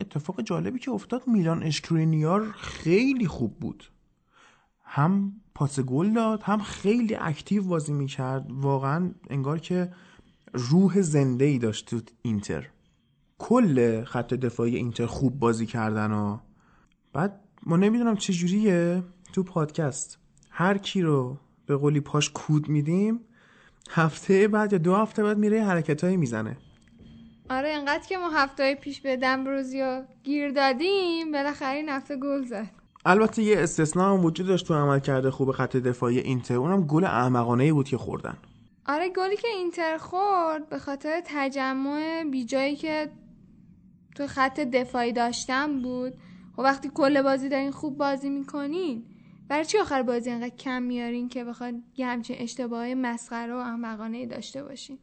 Speaker 1: اتفاق جالبی که افتاد میلان اشکرینیار خیلی خوب بود. هم پاس گل داد هم خیلی اکتیو بازی می‌کرد. واقعا انگار که روح زنده ای داشت تو اینتر. کل خط دفاعی اینتر خوب بازی کردن و بعد ما نمی‌دونم چجوریه تو پادکست. هر کی رو به قولی پاش کود میدیم هفته بعد یا دو هفته بعد میره حرکت های می‌زنه.
Speaker 3: آره اینقدر که ما هفته های پیش به دمبروزی و گیر دادیم بالاخره این هفته گل زد.
Speaker 1: البته یه استثنا هم وجود داشت تو عمل کرده خوب خط دفاعی اینتر. اونم گل احمقانه ای بود که خوردن.
Speaker 3: آره گلی که اینتر خورد به خاطر تجمع بیجایی که تو خط دفاعی داشتن بود. و وقتی کل بازی دارین خوب بازی می‌کنین برای چی آخر بازی انقدر کم میارین که بخواد یه همچین اشتباه مسخره و احمقانه داشته باشین؟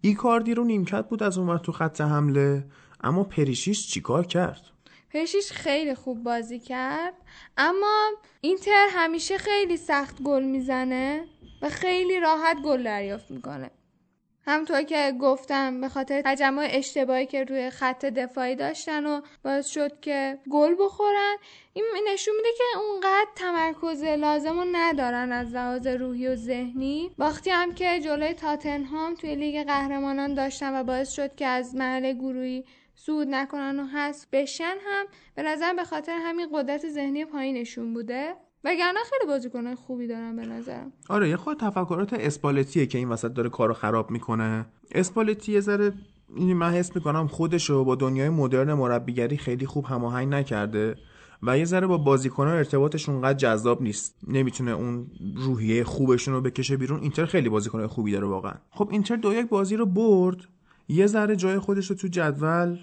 Speaker 1: ایکاردی رو نیمکت بود از اون تو خط حمله اما پریشیش چیکار کرد؟
Speaker 3: پریشیش خیلی خوب بازی کرد اما اینتر همیشه خیلی سخت گل می‌زنه. و خیلی راحت گل دریافت می‌کنه. همطور که گفتم به خاطر تجمع اشتباهی که روی خط دفاعی داشتن و باعث شد که گل بخورن این نشون میده که اونقدر تمرکز لازم رو ندارن از لحاظ روحی و ذهنی. وقتی هم که جلوی تاتنهام توی لیگ قهرمانان داشتن و باعث شد که از مرحله گروهی سود نکنن و حذف بشن هم به نظر به خاطر همین قدرت ذهنی پایینشون بوده. وگرنه خیلی بازیکنای خوبی دارن به نظرم
Speaker 1: آره یه خود تفکرات اسپالتیه که این وسط داره کارو خراب می‌کنه. اسپالتی یه ذره من حس می‌کنم خودشو با دنیای مدرن مربیگری خیلی خوب هماهنگ نکرده و یه ذره با بازیکنان ارتباطش اونقدر جذاب نیست. نمی‌تونه اون روحیه خوبشون رو بکشه بیرون. اینتر خیلی بازیکنای خوبی داره واقعا. خب اینتر دو یک بازی رو برد. یه ذره جای خودش رو تو جدول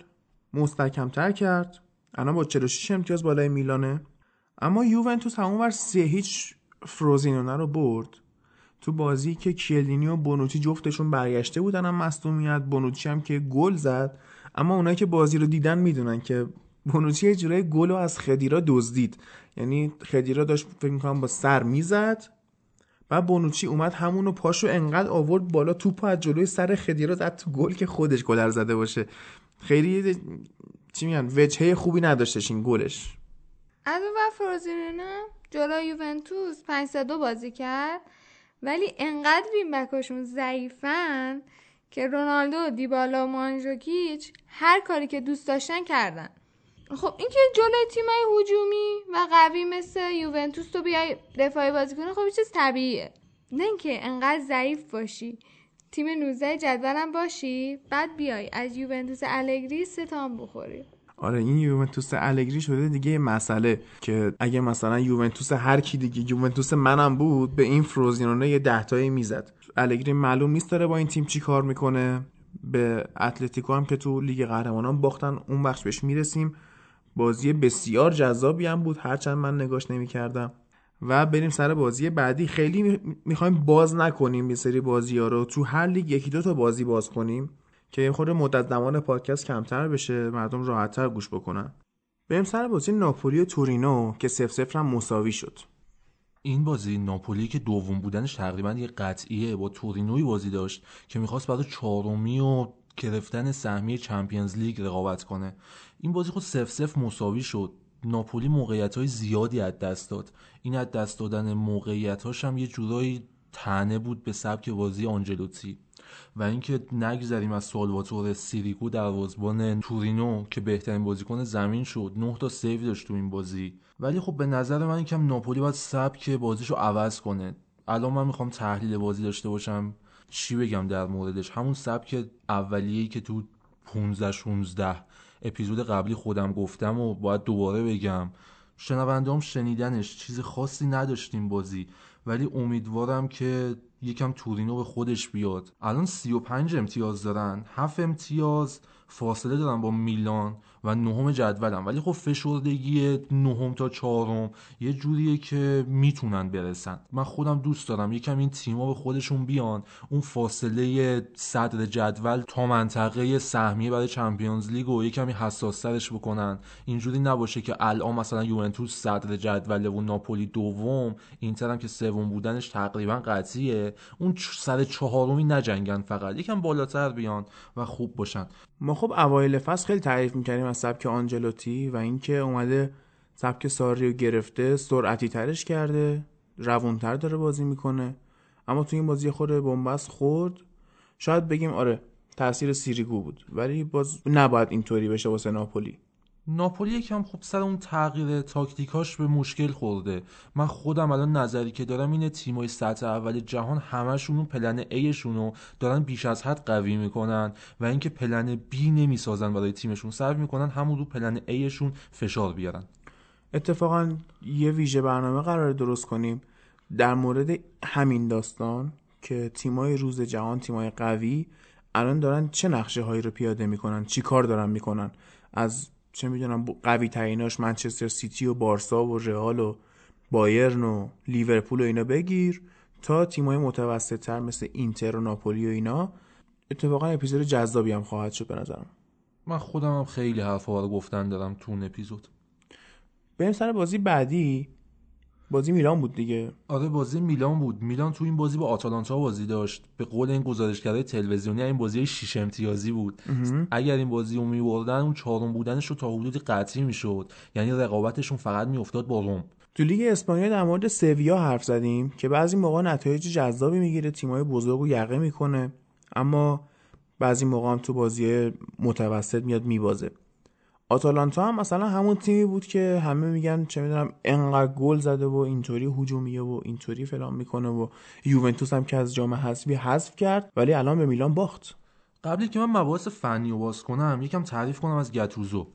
Speaker 1: مستحکمتر کرد. الان با 46 امتیاز بالای میلانه. اما یوونتوس همون ور سه هیچ فروزینونه رو برد. تو بازی که کیلینی و بونوچی جفتشون برگشته بودن هم مصدومیت بونوچی هم که گل زد. اما اونایی که بازی رو دیدن می‌دونن که بونوچی یه جورای گل رو از خدیرا دزدید. یعنی خدیرا داشت فکر می‌کنم با سر می‌زد. بعد بونوچی اومد همونو پاشو انقدر آورد بالا توپ از جلوی سر خدیرا زد تو گل که خودش گلر زده باشه. خیلی چی میگن؟ وجهه خوبی نداشتش این گلش.
Speaker 3: از اون وقت فروزینونا جلو یوونتوس 5 دو بازی کرد. ولی انقدر وین ضعیفن که رونالدو دیبالا و مانجوکیچ هر کاری که دوست داشتن کردن. خب اینکه جلوی تیمای هجومی و قوی مثل یوونتوس تو بیای دفاعی بازی کنی خب چیز طبیعیه. نه اینکه انقدر ضعیف باشی تیم 19 جدولم باشی بعد بیای از یوونتوس الگری ستام بخوری.
Speaker 1: آره این یوونتوس الگری شده دیگه مسئله که اگه مثلا یوونتوس هر کی دیگه یوونتوس منم بود به این فروزینونه یه دهتایی می‌زد. الگری معلوم نیست داره با این تیم چی کار می‌کنه. به اتلتیکو هم که تو لیگ قهرمانان باختن اون بخش بهش می‌رسیم. بازی بسیار جذابی هم بود هرچند من نگاش نمی‌کردم. و بریم سر بازی بعدی. خیلی می‌خوایم باز نکنیم یه سری بازی ها رو. تو هر لیگ یکی دو تا بازی باز کنیم. که یه خورده مدت زمان پادکست کمتر بشه مردم راحتتر گوش بکنن. بریم سر بازی ناپولی و تورینو که سف سفر هم مساوی شد.
Speaker 4: این بازی ناپولی که دوم بودنش تقریبا یه قطعیه با تورینوی بازی داشت که می‌خواست برای چهارمی و گرفتن سهمیه چمپیونز لیگ رقابت کنه. این بازی خود سف سف مساوی شد. ناپولی موقعیت های زیادی از دست داد. این از دست دادن موقعیت هم یه جورایی طعنه بود به سبک بازی آنجلوتی. و اینکه نگذریم از سالواتوره سیریگو دروازه‌بان تورینو که بهترین بازیکن زمین شد. نه تا save داشت تو این بازی. ولی خب به نظر من یکم ناپولی باید سبک بازیشو عوض کنه. الان من می‌خوام تحلیل بازی داشته باشم. چی بگم در موردش؟ همون سبک اولیه‌ای که تو 15 16 اپیزود قبلی خودم گفتم و باید دوباره بگم. شنوندام شنیدنش. چیز خاصی نداشتیم بازی. ولی امیدوارم که یکم تورینو به خودش بیاد. الان 35 امتیاز دارن 7 امتیاز فاصله دارن با میلان و نهم جدولن. ولی خب فشردگی نهم تا چهارم یه جوریه که می‌تونن برسن. من خودم دوست دارم یکم این تیما به خودشون بیان. اون فاصله صدر جدول تا منطقه سهمیه برای چمپیونز لیگ و یکمی حساسترش بکنن. اینجوری نباشه که الان مثلا یوونتوس صدر جدول و ناپولی دوم اینتر هم که سوم بودنش تقریبا قطعیه. اون سر چهارمی نجنگن فقط. یکم بالاتر بیان و خوب باشن.
Speaker 1: ما خب اوایل فصل خیلی تعریف می‌کردیم از سبک آنجلوتی و اینکه اومده سبک ساری رو گرفته سرعتی ترش کرده روونتر داره بازی می‌کنه. اما تو این بازی خود بنبست خورد. شاید بگیم آره تاثیر سیریگو بود. ولی باز نباید اینطوری بشه واسه ناپولی.
Speaker 4: ناپولی یکم خوب سر اون تغییر تاکتیکاش به مشکل خورده. من خودم الان نظری که دارم اینه تیمای سطح اول جهان همشون اون پلن ایشون رو دارن بیش از حد قوی می‌کنن و اینکه پلن بی نمی‌سازن برای تیمشون صرف می‌کنن همون رو پلن ایشون فشار بیارن.
Speaker 1: اتفاقا یه ویژه برنامه قرار درست کنیم. در مورد همین داستان که تیمای روز جهان تیمای قوی الان دارن چه نقشه هایی رو پیاده می‌کنن؟ چی کار دارن می‌کنن؟ از چه می‌دونم قوی تریناش منچستر سیتی و بارسا و رئال و بایرن و لیورپول و اینا بگیر تا تیمای متوسط تر مثل اینتر و ناپولی و اینا. اتفاقا اپیزود جذابی هم خواهد شد به نظرم.
Speaker 4: من خودم هم خیلی حرفا رو گفتن دارم تو اون اپیزود.
Speaker 1: بریم سر بازی بعدی. بازی میلان بود دیگه.
Speaker 4: آره بازی میلان بود. میلان تو این بازی با آتالانتا بازی داشت. به قول این گزارشگرای تلویزیونی این بازی شیش امتیازی بود. اگر این بازی رو میبردن اون چهارم بودنش رو تا حدودی قطعی می‌شد. یعنی رقابتشون فقط میافتاد با روم.
Speaker 1: تو لیگ اسپانیا در مورد سویا حرف زدیم که بعضی موقع نتایج جذابی می‌گیره تیمای بزرگ و یقه می‌کنه. اما بعضی موقع هم تو بازی متوسط میاد میبازه. آتالانتا هم مثلا همون تیمی بود که همه میگن چه می‌دونم انقدر گل زده و اینطوری هجومیه و اینطوری فلان می‌کنه و یوونتوس هم که از جام حذفی حذف کرد ولی الان به میلان باخت.
Speaker 4: قبلی که من مباحث فنی رو باز کنم یکم تعریف کنم از گتوزو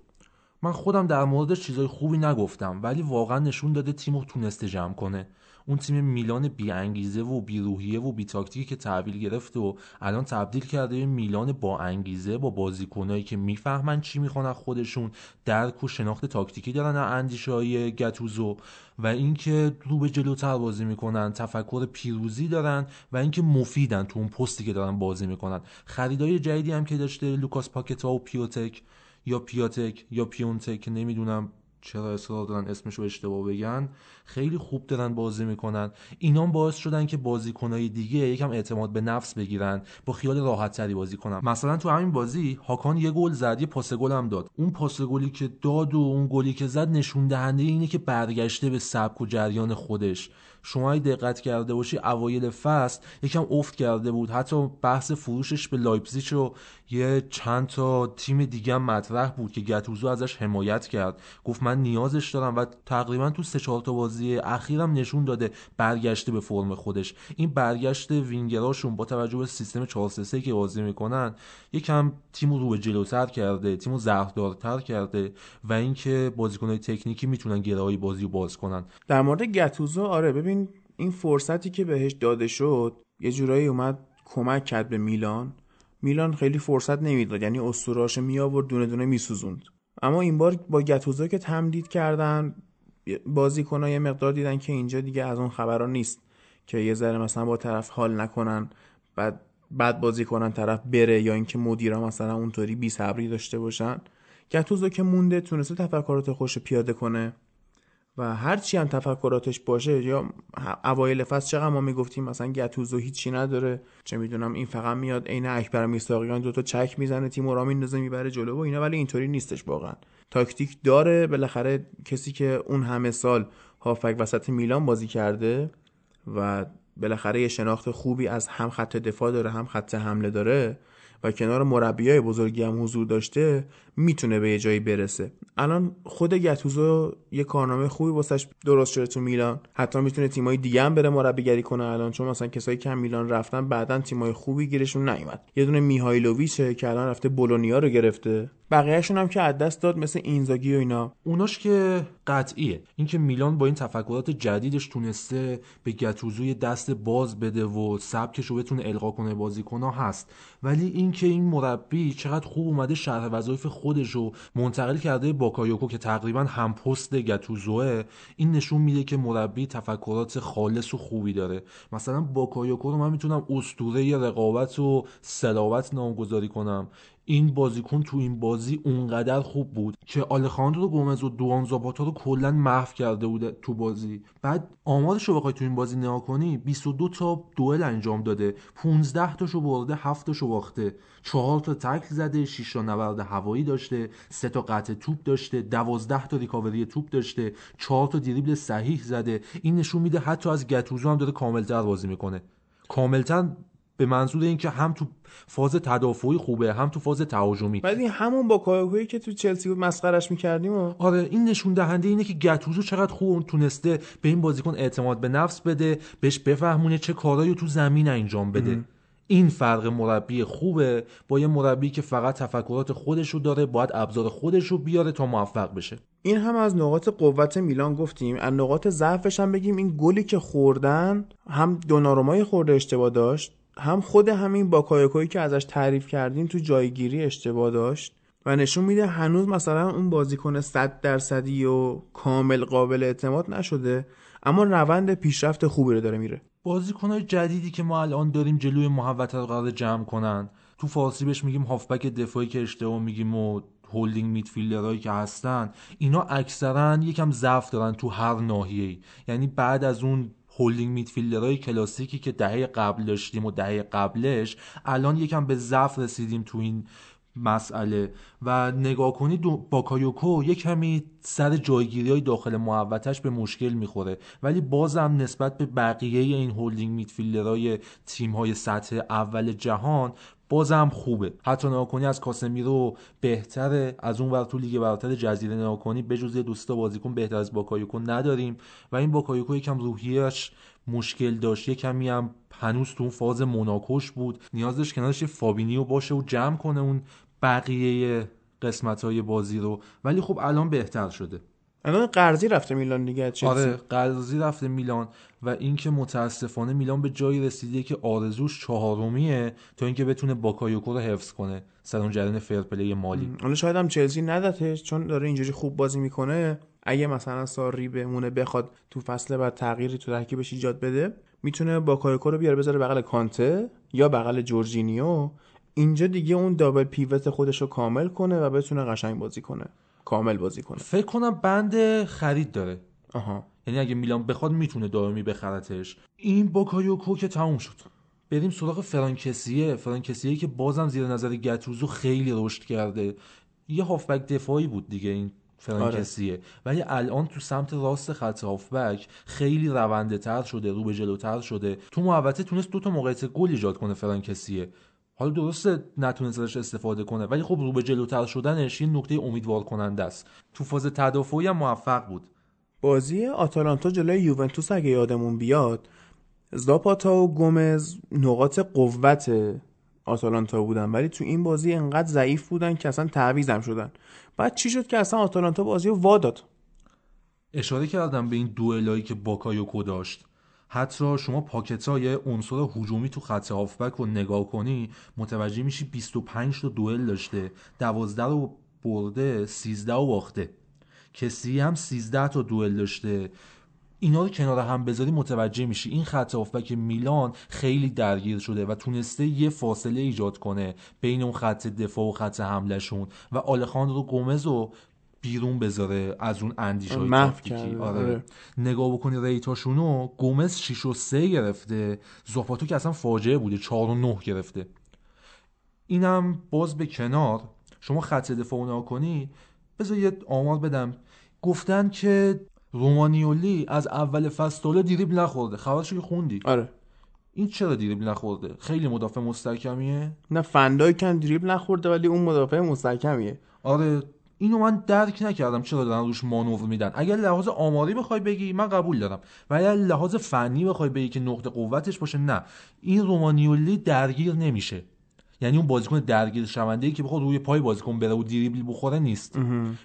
Speaker 4: من خودم در موردش چیزای خوبی نگفتم ولی واقعا نشون داده تیم رو تونسته جمع کنه. اون تیم میلان بی انگیزه و بی روحیه و بی تاکتیکی که تحویل گرفت و الان تبدیل کرده به میلان با انگیزه با بازیکنایی که می‌فهمن چی می‌خوان خودشون درک و شناخت تاکتیکی دارن اندیشه های گتوزو و اینکه رو به جلوتر بازی می‌کنن تفکر پیروزی دارن و اینکه مفیدن تو اون پستی که دارن بازی می‌کنن. خریدای جدیدی هم که داشته لوکاس پاکتا و پیوتک یا پیاتک یا پیونتک نمی‌دونم. چرا اصرار دارن اسمشو اشتباه بگن؟ خیلی خوب دارن بازی می‌کنن. اینا باعث شدن که بازیکنهای دیگه یکم اعتماد به نفس بگیرن با خیال راحت تری بازی کنن. مثلا تو همین بازی هاکان یه گل زد یه پاس گل هم داد. اون پاس گلی که داد و اون گلی که زد نشون دهنده اینه که برگشته به سبک و جریان خودش. شما دقت کرده باشی اوایل فصل یکم افت کرده بود. حتی بحث فروشش به لایپزیگ رو یه چند تا تیم دیگه مطرح بود که گتوزو ازش حمایت کرد. گفت من نیازش دارم و تقریبا تو سه چهار تا بازی اخیرم نشون داده برگشته به فرم خودش. این برگشت وینگراشون با توجه به سیستم 4 3 که بازی می‌کنن یکم تیم رو به جلوتر کرده تیم رو زهردارتر کرده و اینکه بازیکنهای تکنیکی می‌تونن گرایی بازی رو باز کنن.
Speaker 1: در مورد گتوزو آره ببین این فرصتی که بهش داده شد یه جورایی اومد کمک کرد به میلان. میلان خیلی فرصت نمی‌داد یعنی اسطوراش می آورد دونه دونه میسوزوند. اما این بار با گتوزو که تمدید کردن بازیکن‌ها یه مقدار دیدن که اینجا دیگه از اون خبرها نیست که یه ذره مثلا با طرف حال نکنن بعد بعد بازی کنن طرف بره یا اینکه مدیرا مثلا اونطوری بی صبری داشته باشن. گتوزو که مونده تونسته تفکرات خوش پیاده کنه. و هر چی هم تفکراتش باشه یا اوایل فصل چقدر ما می‌گفتیم مثلا گتوزو هیچی نداره چه می‌دونم این فقط میاد عین اکبر میساقیان دوتا چک می‌زنه تیم را میندازه می‌بره جلو و اینا ولی اینطوری نیستش واقعا. تاکتیک داره بالاخره کسی که اون همه سال هافک وسط میلان بازی کرده و بالاخره یه شناخت خوبی از هم خط دفاع داره هم خط حمله داره و کنار مربیای بزرگی هم حضور داشته می‌تونه به یه جایی برسه. الان خود گتوزو یه کارنامه خوبی واسش درست شده تو میلان. حتی می‌تونه تیمای دیگه هم بره مربیگری کنه. الان چون مثلا کسایی که میلان رفتن بعدا تیمای خوبی گیرشون نیومد. یه دونه میهایلوویچه که الان رفته بولونیا رو گرفته. بقیهشون هم که از دست داد مثل اینزاگی و اینا.
Speaker 4: اوناش که قطعیه. اینکه میلان با این تفکرات جدیدش تونسته به گتوزوی دست باز بده و سبکش رو بتونه القا کنه بازیکنها هست. ولی اینکه این مربی چقدر خوب اومده شرح وظایف خودش رو منتقل کرده باکایوکو که تقریبا هم پست گتوزوه این نشون میده که مربی تفکرات خالص و خوبی داره. مثلا باکایوکو رو من می‌تونم اسطوره رقابت و صلابت نامگذاری کنم. این بازیکن تو این بازی اونقدر خوب بود که آلخاندرو گومز و دوان زاپاتا رو کلا محو کرده بود تو بازی. بعد آمارش رو بخوای تو این بازی نگاه کنی 22 تا دوئل انجام داده 15 تاشو برده 7 تاشو باخته. 4 تا تکل زده 6 تا نبرد هوایی داشته 3 تا قطع توپ داشته 12 تا ریکاوری توپ داشته 4 تا دریبل صحیح زده. این نشون میده حتی از گتوزو هم داره کاملتر بازی می‌کنه. کاملتر به منظور اینکه هم تو فاز تدافعی خوبه هم تو فاز تهاجمی.
Speaker 1: این همون با کایوکویی که تو چلسی بود مسخرش می‌کردیم و
Speaker 4: آره این نشون دهنده اینه که گتوزو چقدر خوب تونسته به این بازیکن اعتماد به نفس بده بهش بفهمونه چه کارایی تو زمین انجام بده. این فرق مربی خوبه با یه مربی که فقط تفکرات خودش رو داره باید ابزار خودش رو بیاره تا موفق بشه.
Speaker 1: این هم از نقاط قوت میلان گفتیم. از نقاط ضعفش هم بگیم این گلی که خوردن هم دونارومای خورده اشتباه داشت. هم خود همین باکایوکویی که ازش تعریف کردیم تو جایگیری اشتباه داشت و نشون میده هنوز مثلا اون بازیکن 100 درصدی و کامل قابل اعتماد نشده اما روند پیشرفت خوبی رو داره میره.
Speaker 4: بازیکنهای جدیدی که ما الان داریم جلوی محوطه رو قرار جمع کنن تو فارسی بهش میگیم هافبک دفاعی که اشتباه میگیم و هولدینگ میدفیلدرهایی که هستن اینا اکثرا یکم ضعف دارن تو هر ناحیه‌ای. یعنی بعد از اون holding midfielder های کلاسیکی که دهه قبل داشتیم و دهه قبلش الان یکم به ضعف رسیدیم تو این مسئله. و نگاه کنید باکایوکو یک کمی سر جایگیری های داخل محوطه‌ش به مشکل می‌خوره. ولی بازم نسبت به بقیه این holding midfielder های تیم های سطح اول جهان بازم خوبه. حتی نگاه کنی از کاسمیرو بهتره از اون ور تو لیگ برتر جزیره نگاه کنی بجز یه دو سه تا بازیکن بهتر از باکایوکو نداریم و این باکایوکو یکم روحیش مشکل داشت. یه کمی هم هنوز تو اون فاز موناکوش بود. نیاز داشت کنارش فابینیو باشه و جمع کنه اون بقیه قسمت های بازی رو. ولی خب الان بهتر شده.
Speaker 1: الان قرضی رفته میلان دیگه چلسی
Speaker 4: آره قرضی رفته میلان. و اینکه متاسفانه میلان به جایی رسیده که آرزوش چهارمیه تا اینکه بتونه باکایوکو رو حفظ کنه سر اون جریان fair play مالی.
Speaker 1: حالا شاید هم چلسی ندتش چون داره اینجوری خوب بازی می‌کنه. اگه مثلا ساری بمونه بخواد تو فصل بعد تغییری تو ترکیبش ایجاد بده می‌تونه باکایوکو رو بیاره بذاره بغل کانته یا بغل جورجینیو. اینجا دیگه اون double pivot خودش رو کامل کنه و بتونه قشنگ بازی کنه. کامل بازی کنه.
Speaker 4: فکر کنم بند خرید داره.
Speaker 1: آها.
Speaker 4: یعنی اگه میلان بخواد می‌تونه دائمی بخرتش. این باکایوکو که تموم شد. بریم سراغ فرانک کسیه. فرانک کسیه که بازم زیر نظر گتوزو خیلی رشد کرده. یه هافبک دفاعی بود دیگه این فرانک کسیه. ولی الان تو سمت راست خط هافبک خیلی رونده تر شده رو به جلوتر شده. تو محوطه تونست دو تا موقعیت گل ایجاد کنه فرانکسیه. حالا درسته نتونست ازش استفاده کنه ولی خب رو به جلوتر شدنش یه نکته امیدوار کننده است. تو فاز تدافعی هم موفق بود.
Speaker 1: بازی آتالانتا جلوی یوونتوس اگه یادمون بیاد زاپاتا و گومز نقاط قوت آتالانتا بودن. ولی تو این بازی انقدر ضعیف بودن که اصلا تعویزم شدن. بعد چی شد که اصلا آتالانتا بازی رو وا داد؟
Speaker 4: اشاره کردم به این دوئلایی که باکایوکو داشت. حتی شما پاکتای عنصر هجومی تو خط هافبک رو نگاه کنی متوجه میشی 25 تا دوئل داشته 12 رو برده 13 رو باخته. کسی هم 13 تا دوئل داشته. اینا رو کنار هم بذاری متوجه میشی. این خط هافبک میلان خیلی درگیر شده و تونسته یه فاصله ایجاد کنه بین اون خط دفاع و خط حملهشون و آلخاندرو گومز رو بیرون بذاره از اون اندیش های تاکتیکی. آره.
Speaker 1: آره.
Speaker 4: نگاه بکنی ریتاشونو گومز 6 و 3 گرفته. زاپاتو که اصلا فاجعه بوده 4 و 9 گرفته. اینم باز به کنار. شما خط دفاع نگاه کنی بذار یه آمار بدم. گفتن که رومانیولی از اول فصل دریبل نخورده. خبرشو که خوندی.
Speaker 1: آره.
Speaker 4: این چرا دریبل نخورده؟ خیلی مدافع مستحکمیه.
Speaker 1: نه فندای کن دریبل نخورده ولی اون مدافع مستحکمیه.
Speaker 4: آره اینو من درک نکردم چرا دارن روش مانور میدن. اگر لحاظ آماری بخوای بگی من قبول دارم. ولی اگر لحاظ فنی بخوای بگی که نقطه قوتش باشه نه. این رومانیولی درگیر نمیشه. یعنی اون بازیکن درگیر شونده ای که بخواد روی پای بازیکن بره و دریبل بخوره نیست.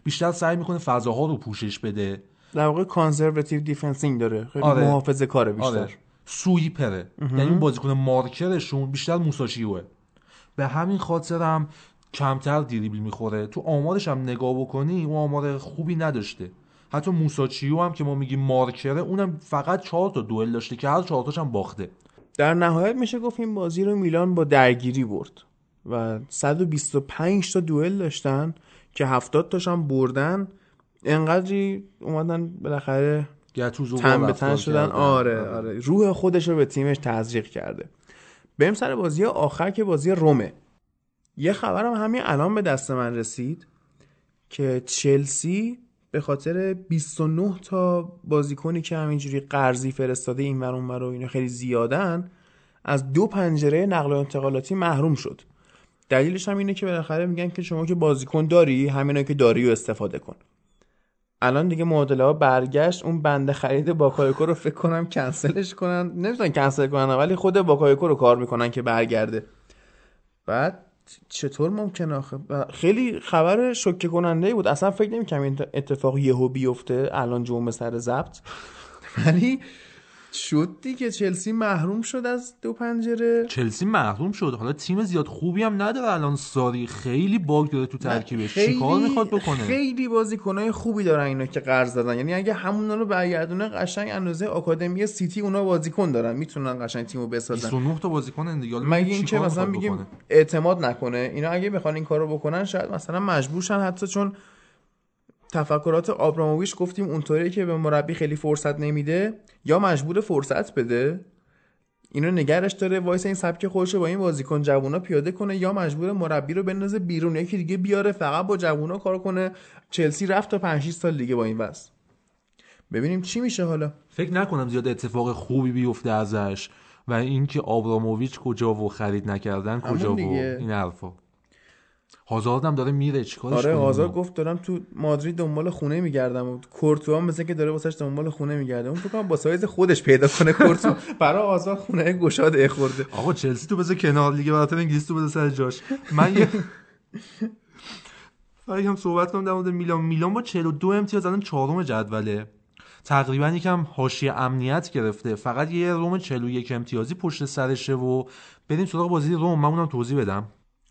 Speaker 4: بیشتر سعی می‌کنه فضاها رو پوشش بده.
Speaker 1: در واقع conservative defensing داره. خیلی
Speaker 4: آره.
Speaker 1: محافظه کاره بیشتر.
Speaker 4: آره sweeper ه یعنی اون بازیکن مارکرشون بیشتر موساچیوئه. به همین خاطر هم کمتر دریبل می‌خوره. تو آمارش هم نگاه بکنی اون آمار خوبی نداشته. حتی موساچیو هم که ما میگیم مارکره اونم فقط چهار تا دوئل داشته که هر چهار تاش هم باخته.
Speaker 1: در نهایت میشه گفت این بازی رو میلان با درگیری برد و 125 تا دوئل داشتن که 70 تاش هم بردن. انقدری اومدن بالاخره تن به تن شدن.
Speaker 4: کردن.
Speaker 1: آره. آره. روح خودش رو به تیمش تزریق کرده. بریم سر بازی آخر که بازی رومه. یه خبرم همین الان به دست من رسید که چلسی به خاطر 29 تا بازیکنی که همینجوری قرضی فرستاده این ور اون و اینا خیلی زیادن از دو پنجره نقل و انتقالاتی محروم شد. دلیلش هم اینه که بالاخره میگن که شما که بازیکن داری همینا که داری و استفاده کن. الان دیگه معادله ها برگشت اون بند خرید باکایوکو رو فکر کنم کنسلش کنن. نمی‌تونن کنسل کنن ولی خود باکایوکو رو کار می‌کنن که برگرده. بعد چطور ممکنه آخه؟ خیلی خبر شوکه کننده بود. اصلا فکر نمی‌کنم این اتفاق یهو بیفته. الان جمعه سر ضبط. ولی شد دیگه. چلسی محروم شد از دو پنجره.
Speaker 4: چلسی محروم شد. حالا تیم زیاد خوبی هم نداره الان ساری. خیلی باگ داره تو ترکیبش. چیکار می‌خواد بکنه؟
Speaker 1: خیلی بازیکنای خوبی دارن اینا که قرض دادن. یعنی اگه همونا رو برگردونه قشنگ اندازه آکادمی سیتی اونا بازیکن دارن. می‌تونن قشنگ تیمو بسازن.
Speaker 4: 29 تا بازیکن دیگه. حالا
Speaker 1: مگه اینکه مثلا بگیم؟ اعتماد نکنه. اینا اگه بخوان این کارو بکنن شاید مثلا مجبورشن حتی چون تفکرات آبراموویچ گفتیم اونطوری که به مربی خیلی فرصت نمیده یا مجبور فرصت بده؟ اینو نگهش داره وایسه این سبک خودش رو با این بازیکن جوونا پیاده کنه یا مجبور مربی رو بندازه بیرون. یکی دیگه بیاره فقط با جوونا کار کنه. چلسی رفت تا 5 6 سال دیگه با این وضع. ببینیم چی میشه حالا.
Speaker 4: فکر نکنم زیاد اتفاق خوبی بیفته ازش و اینکه آبراموویچ کجا و خرید نکردن کجا و. این حرفا. هازارد هم داره میره چیکارش
Speaker 1: آره
Speaker 4: ما؟
Speaker 1: گفت دارم تو مادرید دنبال خونه میگردم. و کورتوا هم مثل که داره واسش دنبال خونه میگرده. اون فکر کنم با سایز خودش پیدا کنه کورتوا. برای هازارد خونه گشاده خورده.
Speaker 4: آقا چلسی تو بذار کنار لیگ برتر انگلیس تو بذار سر جاش. من یه هم صحبت کنم در مورد میلان. میلان با 42 امتیاز الان چهارم جدوله. تقریبا یکم حاشیه امنیت گرفته. فقط یه روم 41 امتیازی پشت سرشه و بریم سراغ بازی روم. من اونم توضیح بدم.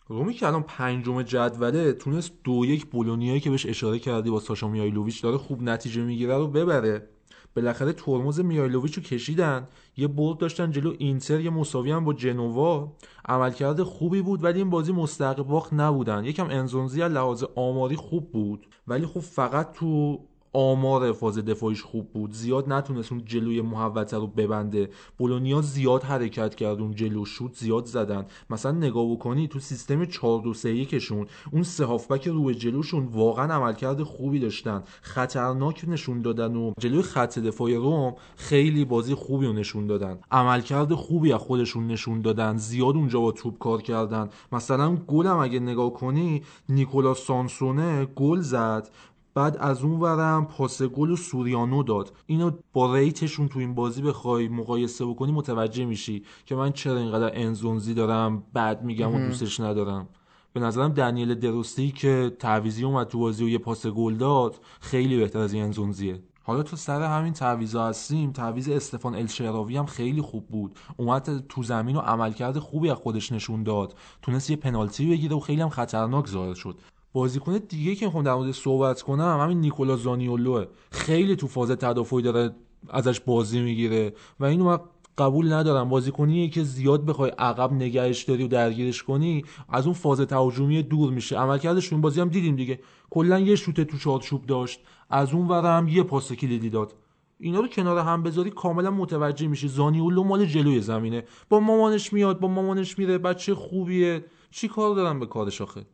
Speaker 4: رومی که الان پنجم جدوله تونست دو یک بولونیایی که بهش اشاره کردی با ساشا میایلوویچ داره خوب نتیجه می‌گیره رو ببره. بالاخره ترمز میایلوویچ رو کشیدن یه برد داشتن جلو اینتر یه مساوی هم با جنوا. عملکرد خوبی بود ولی این بازی مستحق نبودن. یکم انزونزی از لحاظ آماری خوب بود ولی خب فقط تو آمار فاز دفاعیش خوب بود. زیاد نتونست اون جلوی محوطه رو ببنده. بولونیا زیاد حرکت کرد اون جلو شوت زیاد زدن. مثلا نگاه بکنی تو سیستم 4 2 3 کشون اون سه هافبک رو جلوشون واقعا عملکرد خوبی داشتن. خطرناک نشون دادن و جلوی خط دفاعی روم خیلی بازی خوبی رو نشون دادن. عملکرد خوبی از خودشون نشون دادن. زیاد اونجا با توپ کار کردن. مثلا گلم اگه نگاه کنی نیکولا سانسونه گل زد. بعد از اون ورم پاس گل و سوریانو داد. اینو با ریتشون تو این بازی بخوای مقایسه بکنی متوجه میشی که من چرا اینقدر انزونزی دارم بعد میگم و دوستش ندارم. به نظرم دنیل دروستی که تعویزی اومد تو بازی و یه پاس گل داد خیلی بهتر از این انزونزیه. حالا تو سر همین تعویضا هستیم. تعویض استفان الشراوی هم خیلی خوب بود. اومد تو زمین و عملکرد خوبی از خودش نشون داد. تونست یه پنالتی بگیره و خیلی هم خطرناک ظاهر شد. بازیکن دیگه که می‌خوام در مورد صحبت کنم همین نیکولا زانیولوه. خیلی تو فاز تدافعی داره ازش بازی می‌گیره و اینو من قبول ندارم. بازیکنیه که زیاد بخوای عقب نگهش داری و درگیرش کنی از اون فاز تهاجمی دور میشه. عملکردش این بازی هم دیدیم دیگه. کلا یه شوت تو چارچوب داشت. از اون ور هم یه پاس کلیدی داد. اینا رو کنار هم بذاری کاملا متوجه میشه زانیولو مال جلوی زمینه. با مامانش میاد با مامانش میره. بچه خوبیه. چی کار دارم به کارش آخه؟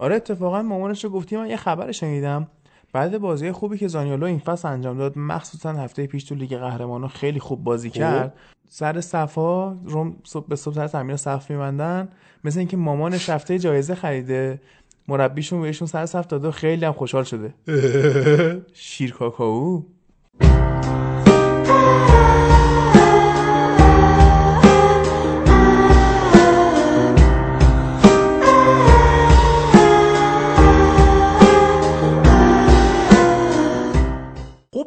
Speaker 1: آره اتفاقا مامانش رو گفتی من یه خبر شنیدم. بعد بازی خوبی که زانیولو این فصل انجام داد مخصوصا هفته پیش تو لیگ قهرمانان خیلی خوب بازی کرد. سر صفا روم صبح به صبح سر تمرین صف میبندن. مثل اینکه مامانش هفته جایزه خریده. مربیشون بهشون سر صف داده و خیلی هم خوشحال شده. شیر کاکائو.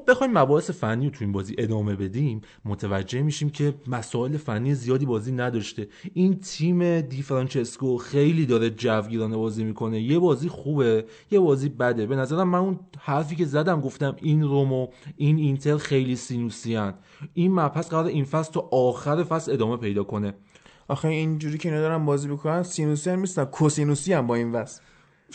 Speaker 4: خب بخوایم مباحث فنی رو تو این بازی ادامه بدیم متوجه میشیم که مسائل فنی زیادی بازی نداشته. این تیم دی فرانچسکو خیلی داره جوگیرانه بازی می‌کنه. یه بازی خوبه یه بازی بده. به نظرم من اون حرفی که زدم گفتم این رومو این اینتر خیلی سینوسیان. این مبحث قرار این فصل تا آخر فصل ادامه پیدا کنه.
Speaker 1: آخه اینجوری که اینا دارن بازی می‌کنن سینوسی هم نیستن. کوسینوسی هم با این وصل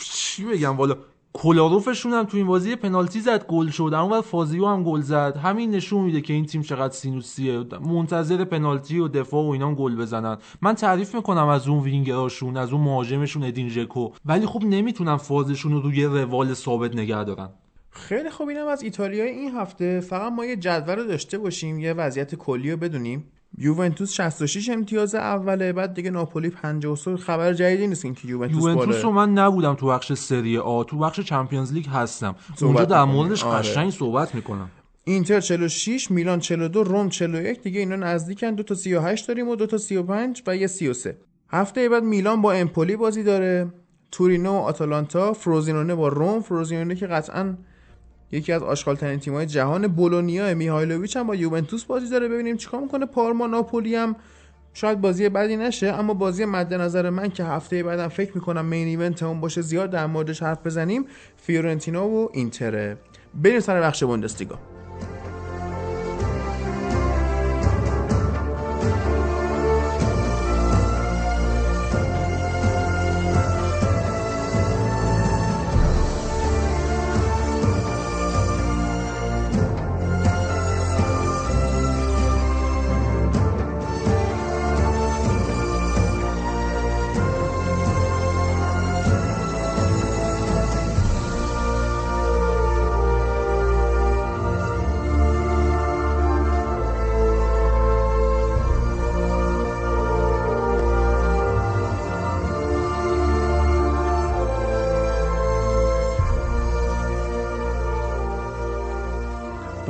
Speaker 4: چی بگم؟ والا کلاروفشون هم تو این بازی پنالتی زد گل شد. اون فازیو هم گل زد. همین نشون میده که این تیم چقدر سینوسیه. منتظر پنالتی و دفاع و اینا گل بزنن. من تعریف می‌کنم از اون وینگراشون از اون مهاجمشون ادین ژکو. ولی خب نمی‌تونن فازشون رو روی روال ثابت نگه دارن.
Speaker 1: خیلی خوب اینم از ایتالیا این هفته. فقط ما یه جدول رو داشته باشیم یه وضعیت کلی رو بدونیم. یوونتوس 66 امتیاز اوله بعد دیگه ناپولی 53 خبر جدیدی نیست اینکه یوونتوس بالا
Speaker 4: یوونتوس رو من نبودم تو بخش سری آ تو بخش چمپیونز لیگ هستم. اونجا در موردش
Speaker 1: آره.
Speaker 4: قشنگ صحبت می‌کنم.
Speaker 1: اینتر 46 میلان 42 روم 41 دیگه اینا نزدیکن. دو تا 38 داریم و دو تا 35 و یه 33 هفته بعد میلان با امپولی بازی داره. تورینو و آتالانتا فروزینونه با روم فروزینونه که قطعا یکی از آشغالترین تیم‌های جهان بولونیا میهایلوویچ هم با یوونتوس بازی داره. ببینیم چیکار می‌کنه. پارما ناپولی هم شاید بازی بدی نشه اما بازی مد نظر من که هفته بعدم فکر می‌کنم مین ایونت اون باشه زیاد در موردش حرف بزنیم. فیورنتینا و اینتره بریم سر بخش بوندسلیگا.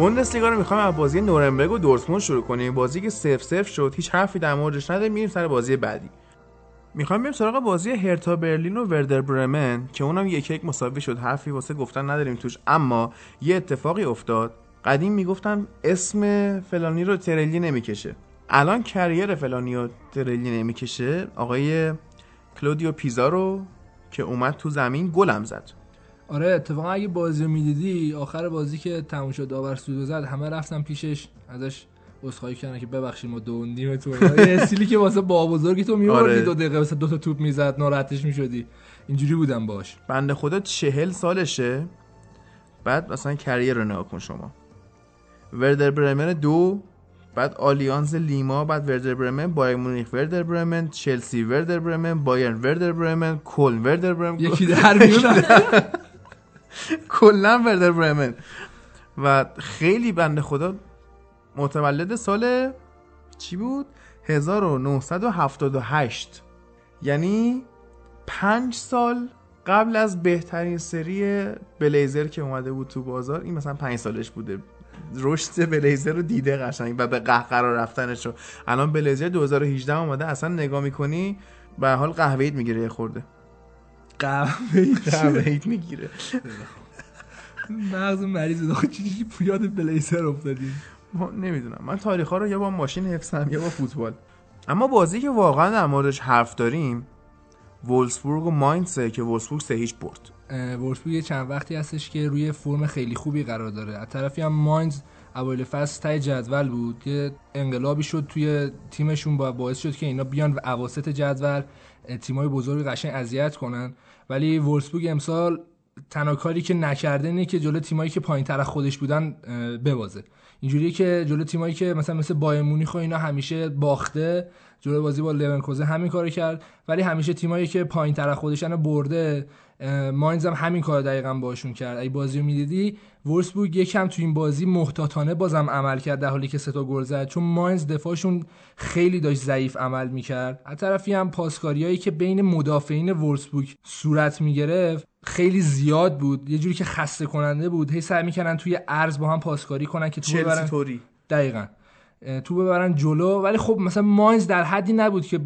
Speaker 1: بوندسلیگا رو می‌خوایم از بازی نورنبرگ و دورتموند شروع کنیم. بازی که 0 0 شد هیچ حرفی در موردش نداریم. میریم سر بازی بعدی. می‌خوایم بریم سراغ بازی هرتا برلین و وردر برمن که اونم یک یک مساوی شد. حرفی واسه گفتن نداریم توش. اما یه اتفاقی افتاد. قدیم می‌گفتن اسم فلانی رو ترلی نمی‌کشه. الان کریر فلانی رو ترلی نمی‌کشه. آقای کلودیو پیزارو که اومد تو زمین گلم زد.
Speaker 2: آره اتفاقا اگه بازی رو می‌دیدی آخر بازی که تموم شد داور سود زد همه رفتن پیشش ازش عذرخواهی کردن که ببخشید ما دوندیم تو یه استیلی که واسه با بزرگی تو میوردی
Speaker 1: آره.
Speaker 2: دو دقیقه واسه دو تا توپ می‌زد ناراحتش می‌شدی. اینجوری بودم باش.
Speaker 1: بنده خدا چهل سالشه بعد مثلا کریر رو نگاه کن شما. وردر برمن دو بعد آلیانز لیما بعد وردر برمن بایر مونیخ وردر برمن چلسی وردر برمن بایرن وردر برمن کل وردر برمن
Speaker 2: یکی در میون
Speaker 1: کلا وردر برمن و خیلی بنده خدا متولد سال چی بود؟ 1978 یعنی پنج سال قبل از بهترین سری بلیزر که اومده بود تو بازار این مثلا پنج سالش بوده. رشد بلیزر رو دیده قشنگ و به قهقرا رفتنش رو. الان بلیزر 2018 اومده اصلا نگاه می‌کنی به حال قهوه‌ایت می‌گیره خورده.
Speaker 2: قهوه
Speaker 1: می‌گیره.
Speaker 2: مغز مریض داخل چیزی یاد بلیزر افتادیم
Speaker 1: نمی‌دونم. من تاریخ ها رو یا با ماشین حفظم یا با فوتبال. اما بازی که واقعا در موردش حرف داریم وولسبورگ و ماینسه که وولسبورگ سه هیچ برد.
Speaker 2: وولفسبورگ یه چند وقتی هستش که روی فرم خیلی خوبی قرار داره. از طرفی هم ماینز اوایل فصل تای جدول بود. یه انقلابی شد توی تیمشون با باعث شد که اینا بیان و اواسط جدول تیمای بزرگ قشنگ اذیت کنن. ولی وولفسبورگ امسال تنها کاری که نکرده اینه که جلو تیمایی که پایین تر خودش بودن ببازه. اینجوریه که جلو تیمایی که مثلا مثل بایر مونیخ و اینا همیشه باخته جلو بازی با لورکوزن همین کارو کرد. ولی همیشه تیمایی که پایین تر خودشن برده ماینز هم همین کار دقیقا باشون کرد. اگه بازی رو می‌دیدی وولسبورگ یکم تو این بازی محتاطانه بازم عمل کرد در حالی که سه تا گل زد. چون ماینز دفاعشون خیلی داشت ضعیف عمل می‌کرد. از طرفی هم پاسکاریایی که بین مدافعین وولسبورگ صورت می‌گرفت خیلی زیاد بود. یه جوری که خسته کننده بود. هی سعی می‌کنن توی عرض با هم پاسکاری کنن که تو ببرن.
Speaker 1: توری
Speaker 2: دقیقا. تو ببرن جلو. ولی خب مثلا ماینز در حدی نبود که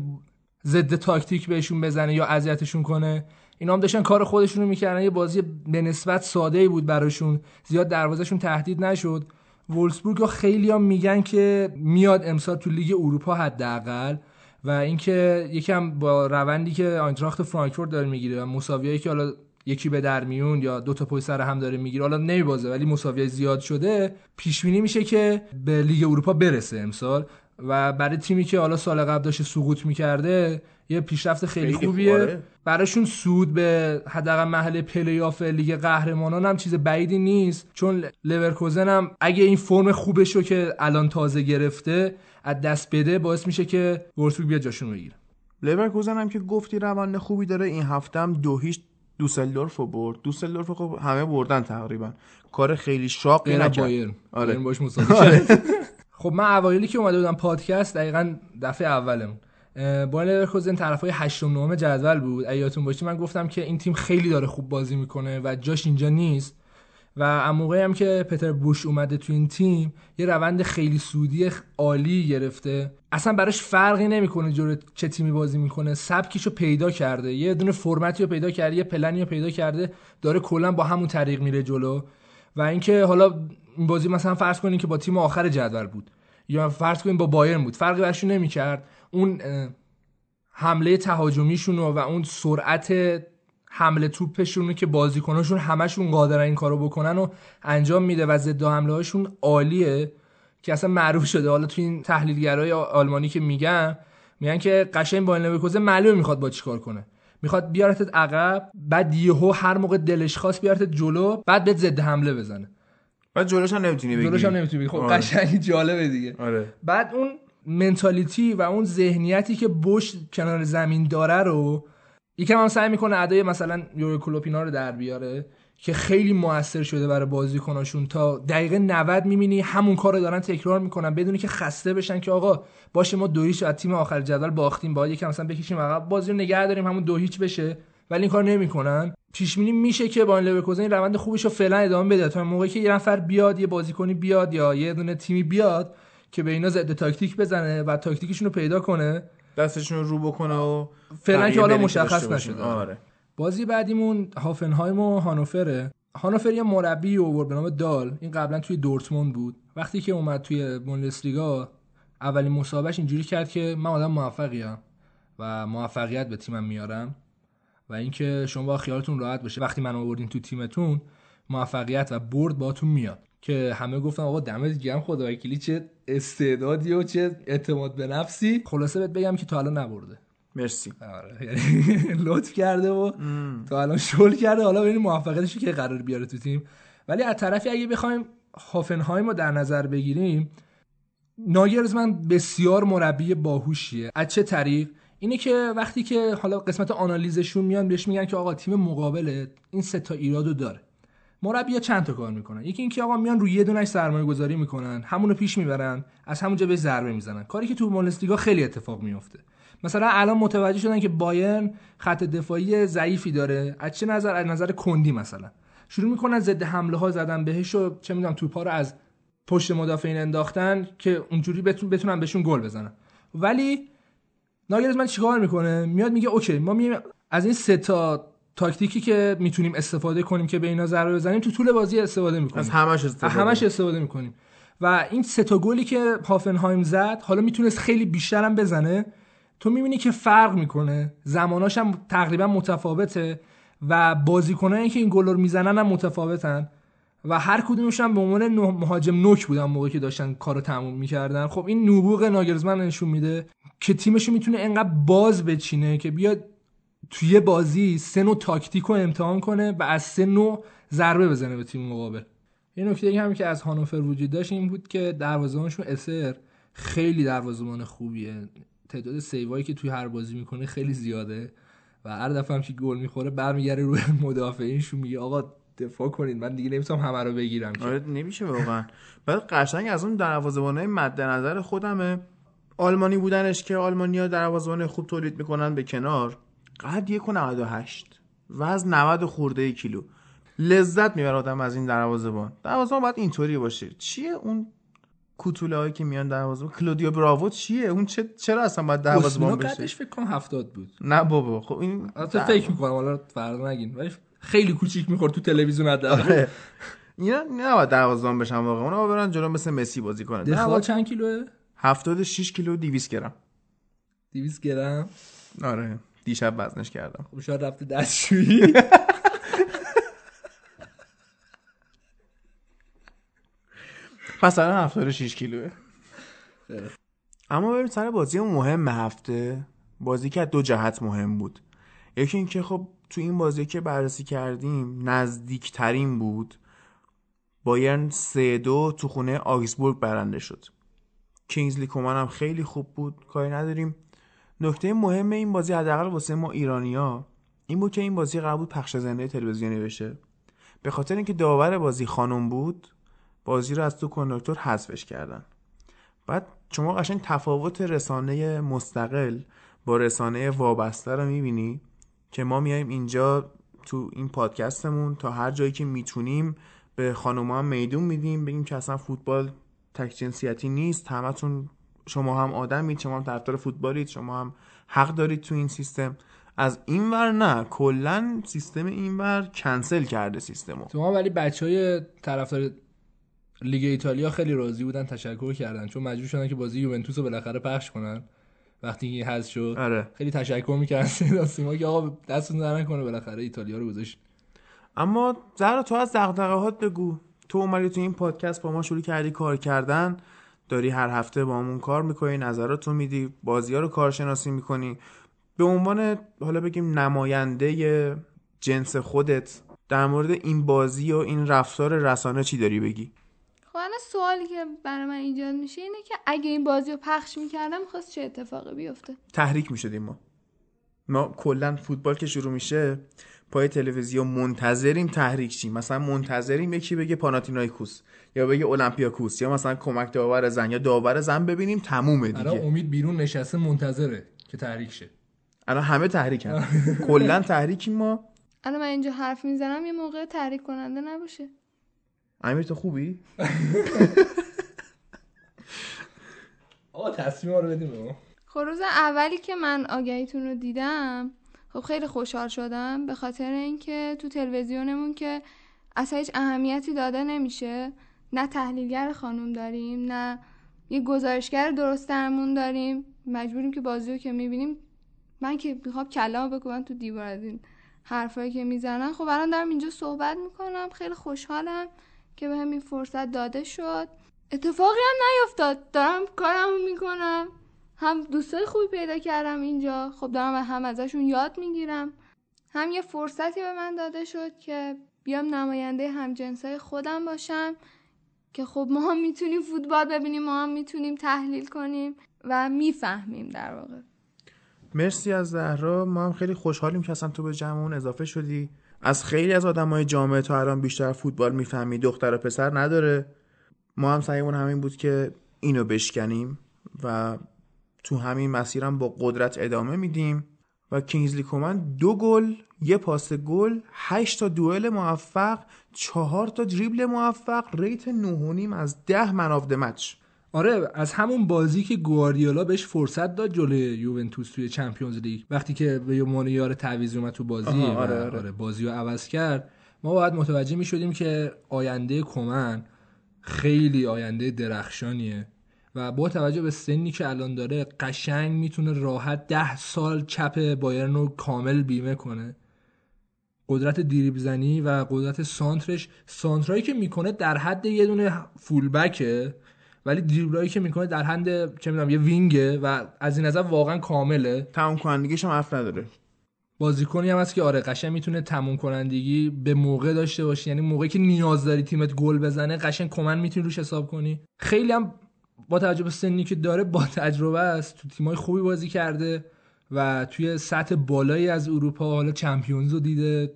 Speaker 2: ضد تاکتیک بهشون بزنه یا اذیتشون کنه. اینا هم داشتن کار خودشون رو می‌کردن. یه بازی به نسبت ساده ای بود براشون. زیاد دروازهشون تهدید نشد. وولفسبورگ ها خیلی هم میگن که میاد امسال تو لیگ اروپا حداقل و اینکه یکم با روندی که آینتراخت فرانکفورت داره می‌گیره و مساویایی که حالا یکی به در میون یا دو تا پشت سر هم داره می‌گیره حالا نمیبازه ولی مساوی زیاد شده. پیش بینی میشه که به لیگ اروپا برسه امسال و برای تیمی که حالا سال قبل داشته سقوط می‌کرده یه پیشرفت خیلی,
Speaker 1: خیلی
Speaker 2: خوبیه.
Speaker 1: خوبه.
Speaker 2: براشون صعود به حداقل محل پلی آف لیگ قهرمانان هم چیز بعیدی نیست. چون لورکوزن هم اگه این فرم خوبش رو که الان تازه گرفته از دست بده باعث میشه که وولفسبورگ بیاد جاشون بگیره.
Speaker 1: لورکوزن هم که گفتی روند خوبی داره این هفته هم دو هیچ دوسلدورف رو برد. دوسلدورف خب همه بردن تقریبا. کار خیلی شاقی نکرد. آره.
Speaker 2: بایرن باش کرد. خب من اوایلی که اومده بودم پادکست دقیقا دفعه اولمون. بایر لورکوزن طرفای هشتم نهم جدول بود. اگه یادتون باشه من گفتم که این تیم خیلی داره خوب بازی می‌کنه و جاش اینجا نیست. و موقعی هم که پتر بوش اومده تو این تیم یه روند خیلی صعودی عالی گرفته. اصلا براش فرقی نمی‌کنه جلو چه تیمی بازی می‌کنه. سبکیشو پیدا کرده. یه دونه فرمتی رو پیدا کرده یه پلنی رو پیدا کرده. داره کلا با همون طریق میره جلو. و اینکه حالا این بازی مثلا فرض کنین که با تیم آخر جدول بود. یا فرض کنین با بایرن بود. فرقی برشون نمی‌کرد. اون حمله تهاجمیشون و اون سرعت حمله توپشون رو که بازیکناشون همشون قادرن این کارو بکنن و انجام میده و ضد حمله هاشون عالیه که اصلا معروف شده. حالا تو این تحلیلگرای آلمانی که میگن میگن که قشنگ با لورکوزن معلومه می‌خواد با چیکار کنه. می‌خواد بیارتت عقب بعد یهو هر موقع دلش خواست بیارتت جلو بعد بهت ضد حمله بزنه.
Speaker 1: بعد جلوش هم نمی‌تونی بگیری
Speaker 2: جلوش هم نمی‌تونی بگیری. خب
Speaker 1: آره.
Speaker 2: قشنگ جالبه دیگه.
Speaker 1: آره.
Speaker 2: بعد اون منتالیتی و اون ذهنیتی که بوش کنار زمین داره رو یکم هم سعی می‌کنه ادای مثلا یورو کلوپینا رو در بیاره که خیلی موثر شده برای بازیکناشون. تا دقیقه 90 می‌بینی همون کار دارن تکرار می‌کنن بدون که خسته بشن که آقا باشه ما دو هیچ از تیم آخر جدول باختیم باید یکم مثلا بکشیم عقب. بازی رو نگه داریم همون دو هیچ بشه ولی این کار نمی‌کنن. پیش بینی میشه که با این لورکوزن روند خوبش رو فعلا ادامه بده. تا موقعی که یه نفر بیاد یه بازیکنی بیاد یا یه دونه تیمی بیاد که به اینا ضد تاکتیک بزنه و تاکتیکشون رو پیدا کنه.
Speaker 1: دستشون رو رو بکنه و
Speaker 2: فعلا که حالا مشخص. نشده.
Speaker 1: آره.
Speaker 2: بازی بعدیمون هافنهایم و هانوفره. هانوفر یه مربی آورد به نام دال. این قبلا توی دورتموند بود. وقتی که اومد توی بوندسلیگا اولین مسابقش اینجوری کرد که من آدم موفقیم و موفقیت به تیمم میارم و اینکه شما با خیالتون راحت باشه. وقتی من آوردین تو تیمتون موفقیت و برد باتون میاد. که همه گفتن آقا دمت گرم خدا وکیلی چه استعدادی و چه اعتماد به نفسی. خلاصه بهت بگم که تا الان نبرده.
Speaker 1: مرسی.
Speaker 2: آره یعنی لطف کرده و تا الان شل کرده. حالا ببینیم موفقیتش که قرار بیاره تو تیم. ولی از طرفی اگه بخوایم هافنهایم رو در نظر بگیریم ناگرزمن بسیار مربی باهوشیه. از چه طریق؟ اینه که وقتی که حالا قسمت آنالیزشون میان بهش میگن که آقا تیم مقابل این سه تا ایرادو داره. مربی چند تا کار می‌کنن؟ یکی اینکه آقا میان روی یه دونش سرمایه گذاری می‌کنن همونو پیش می‌برن از همونجا به ضربه می‌زنن. کاری که تو بوندسلیگا خیلی اتفاق میفته مثلا الان متوجه شدن که بایرن خط دفاعی ضعیفی داره از چه نظر از نظر کندی مثلا. شروع می‌کنن ضد حمله ها زدن بهش و چه می‌دونم توپا رو از پشت مدافعین انداختن که اونجوری بتون بتونن بهشون گل بزنن. ولی من چیکار می‌کنه؟ میاد میگه اوکی ما می از این سه تا تاکتیکی که می‌تونیم استفاده کنیم که به اینا ضربه بزنیم تو طول بازی استفاده می‌کنیم.
Speaker 1: از همش استفاده,
Speaker 2: همش استفاده می‌کنیم. و این سه تا گلی که هافنهایم زد حالا می‌تونست خیلی بیشتر هم بزنه. تو می‌بینی که فرق می‌کنه. زماناش هم تقریبا متفاوته و بازیکنایی که این گل رو می‌زنن هم متفاوتن. و هر کدومش هم به عنوان مهاجم نوک بودن موقعی که داشتن کارو تموم می‌کردن. خب این نبوغ ناگرزمن نشون میده که تیمش می‌تونه انقدر باز بچینه که بیاد توی بازی سه نوع تاکتیک رو امتحان کنه و از سه نوع ضربه بزنه به تیم مقابل. یه نکته هم که از هانوفر وجود داشت این بود که دروازه‌بانشون اسر خیلی دروازه‌بان خوبیه. تعداد سیوایی که توی هر بازی می‌کنه خیلی زیاده و هر دفعه هم که گل می‌خوره برمیگره روی مدافعینشون میگه آقا دفاع کنید من دیگه نمی‌تونم همه رو بگیرم
Speaker 1: آره نمیشه واقعا. بعد قشنگ از اون دروازه‌بانای مد نظر خودمه. آلمانی بودنش که آلمانیا دروازه‌بان خوب تولید می‌کنن به کنار. قد 1.98 وزن 90 خورده کیلو. لذت می‌بره آدم از این دروازه‌بان. دروازه‌بان باید اینطوری باشه. چیه اون کوتوله هایی که میان دروازه کلودیو براوو چیه؟ اون چه چرا اصلا باید دروازه‌بان بشه؟
Speaker 2: قدش فکر کنم 70 بود.
Speaker 1: نه بابا خب این
Speaker 2: البته فکر می‌کنم حالا فرق نگین. ولی خیلی کوچیک می‌خورد تو تلویزیون حداقل.
Speaker 1: آره. اینا نباید دروازه‌بان بشن واقعا. اونا برن جلو مثل مسی بازی کنن.
Speaker 2: دخواه چند کیلوه؟
Speaker 1: 76 کیلو 200 گرم.
Speaker 2: 200 گرم؟
Speaker 1: آره. دیشب وزنش کردم.
Speaker 2: خب شاید رفته دستشویی.
Speaker 1: مثلا 76 کیلوه. اما بریم سر بازی مهم هفته بازی که دو جهت مهم بود. یکی اینکه خب تو این بازی که بررسی کردیم نزدیکترین بود. بایرن سه دو تو خونه آگزبورگ برنده شد. کینگزلی کومن هم خیلی خوب بود. کاری نداریم. نکته مهم این بازی حداقل واسه ما ایرانیا این بود که این بازی قرار بود پخش زنده تلویزیونی بشه به خاطر اینکه داور بازی خانم بود بازی رو از تو کنداکتور حذفش کردن. بعد شما قشنگ تفاوت رسانه مستقل با رسانه وابسته رو می‌بینی که ما میایم اینجا تو این پادکستمون تا هر جایی که می‌تونیم به خانوما هم میدون میدیم بگیم که اصلا فوتبال تک جنسیتی نیست همتون شما هم آدمید شما هم طرفدار فوتبالید شما هم حق دارید تو این سیستم. از این ور نه کلا سیستم این ور کنسل کرده سیستمو.
Speaker 2: تو ولی بچه های طرفدار لیگ ایتالیا خیلی راضی بودن تشکر کردن چون مجبور شدن که بازی یوونتوس رو بالاخره پخش کنن. وقتی این حذف شد
Speaker 1: آره.
Speaker 2: خیلی تشکر می‌کردن. صدا سیما که آقا دستتون در نکنه بالاخره ایتالیا رو گذاشت.
Speaker 1: اما زهرا تو از دغدغه‌هات بگو. تو اومدی تو این پادکست با ما شروع کردی کار کردن. داری هر هفته با همون کار می‌کنی نظراتو میدی بازی ها رو کارشناسی می‌کنی. به عنوان حالا بگیم نماینده جنس خودت در مورد این بازی و این رفتار رسانه چی داری بگی؟
Speaker 3: خب الان سوالی که برای من ایجاد میشه اینه که اگه این بازی رو پخش می‌کردم خواست چه اتفاقی بیفته؟
Speaker 1: تحریک می‌شدیم ما. ما کلا فوتبال که شروع میشه پای تلویزیون منتظریم تحریک شیم مثلا منتظریم یکی بگه پاناتینایکوس یا بگه اولمپیاکوس یا مثلا کمک داور زن یا داور زن ببینیم تمومه دیگه.
Speaker 2: الان امید بیرون نشسته منتظره که تحریک شه.
Speaker 1: الان همه تحریکن. کلا تحریکیم ما.
Speaker 3: الان من اینجا حرف می‌زنم یه موقع تحریک کننده نباشه.
Speaker 1: امیر تو خوبی؟
Speaker 2: آقا تصمیم رو بدیم
Speaker 3: خب روز اولی که من آگهیتون رو دیدم خب خیلی خوشحال شدم به خاطر اینکه تو تلویزیونمون که اصلا هیچ اهمیتی داده نمیشه. نه تحلیلگر خانوم داریم نه یه گزارشگر درست درمون داریم. مجبوریم که بازی رو که می‌بینیم. من که می‌خوام کلامو بکنم تو دیوار از این حرفایی که می‌زنن. خب الان دارم اینجا صحبت می‌کنم. خیلی خوشحالم که به همین فرصت داده شد. اتفاقی هم نیفتاد. دارم کارمو می‌کنم. هم دوستای خوبی پیدا کردم اینجا. خب دارم هم ازشون یاد می‌گیرم. هم یه فرصتی به من داده شد که بیام نماینده همجنسای خودم باشم. که خب ما هم می‌تونیم فوتبال ببینیم ما هم می‌تونیم تحلیل کنیم و می‌فهمیم در واقع.
Speaker 1: مرسی از زهرا. ما هم خیلی خوشحالیم که اصلا تو به جمعمون اضافه شدی. از خیلی از آدمای جامعه تا الان بیشتر فوتبال می‌فهمی. دختر و پسر نداره. ما هم سعیمون همین بود که اینو بشکنیم و تو همین مسیرم با قدرت ادامه میدیم. و کینگزلی کومن دو گل یه پاس گل هشت تا دوئل موفق. چهار تا دریبل موفق rate نه و نیم از ده man of match.
Speaker 2: آره از همون بازی که گواردیولا بهش فرصت داد جلوی یوونتوس توی چمپیونز لیگ. وقتی که به عنوان یار تعویض اومد تو بازی
Speaker 1: آره، آره.
Speaker 2: آره بازی رو عوض کرد ما باید متوجه می شدیم که آینده کمن خیلی آینده درخشانیه و با توجه به سنی که الان داره قشنگ می‌تونه راحت ده سال چپ بایرن رو کامل بیمه کنه. قدرت دیریب زنی و قدرت سانترش سانترایی که می‌کنه در حد یه دونه فولبکه ولی دریبلایی که می‌کنه در حد چه می‌دونم یه وینگه و از این نظر واقعا کامله.
Speaker 1: تمام کنندگیش هم اف نداره.
Speaker 2: بازیکنی هم هست که آره قشنگ می‌تونه تموم کنندگی به موقع داشته باشی یعنی موقعی که نیاز داری تیمت گل بزنه قشنگ کمن می‌تونی روش حساب کنی. خیلی هم با توجه به سنی که داره با تجربه است. تو تیمای خوبی بازی کرده. و توی سطح بالایی از اروپا حالا چمپیونز رو دیده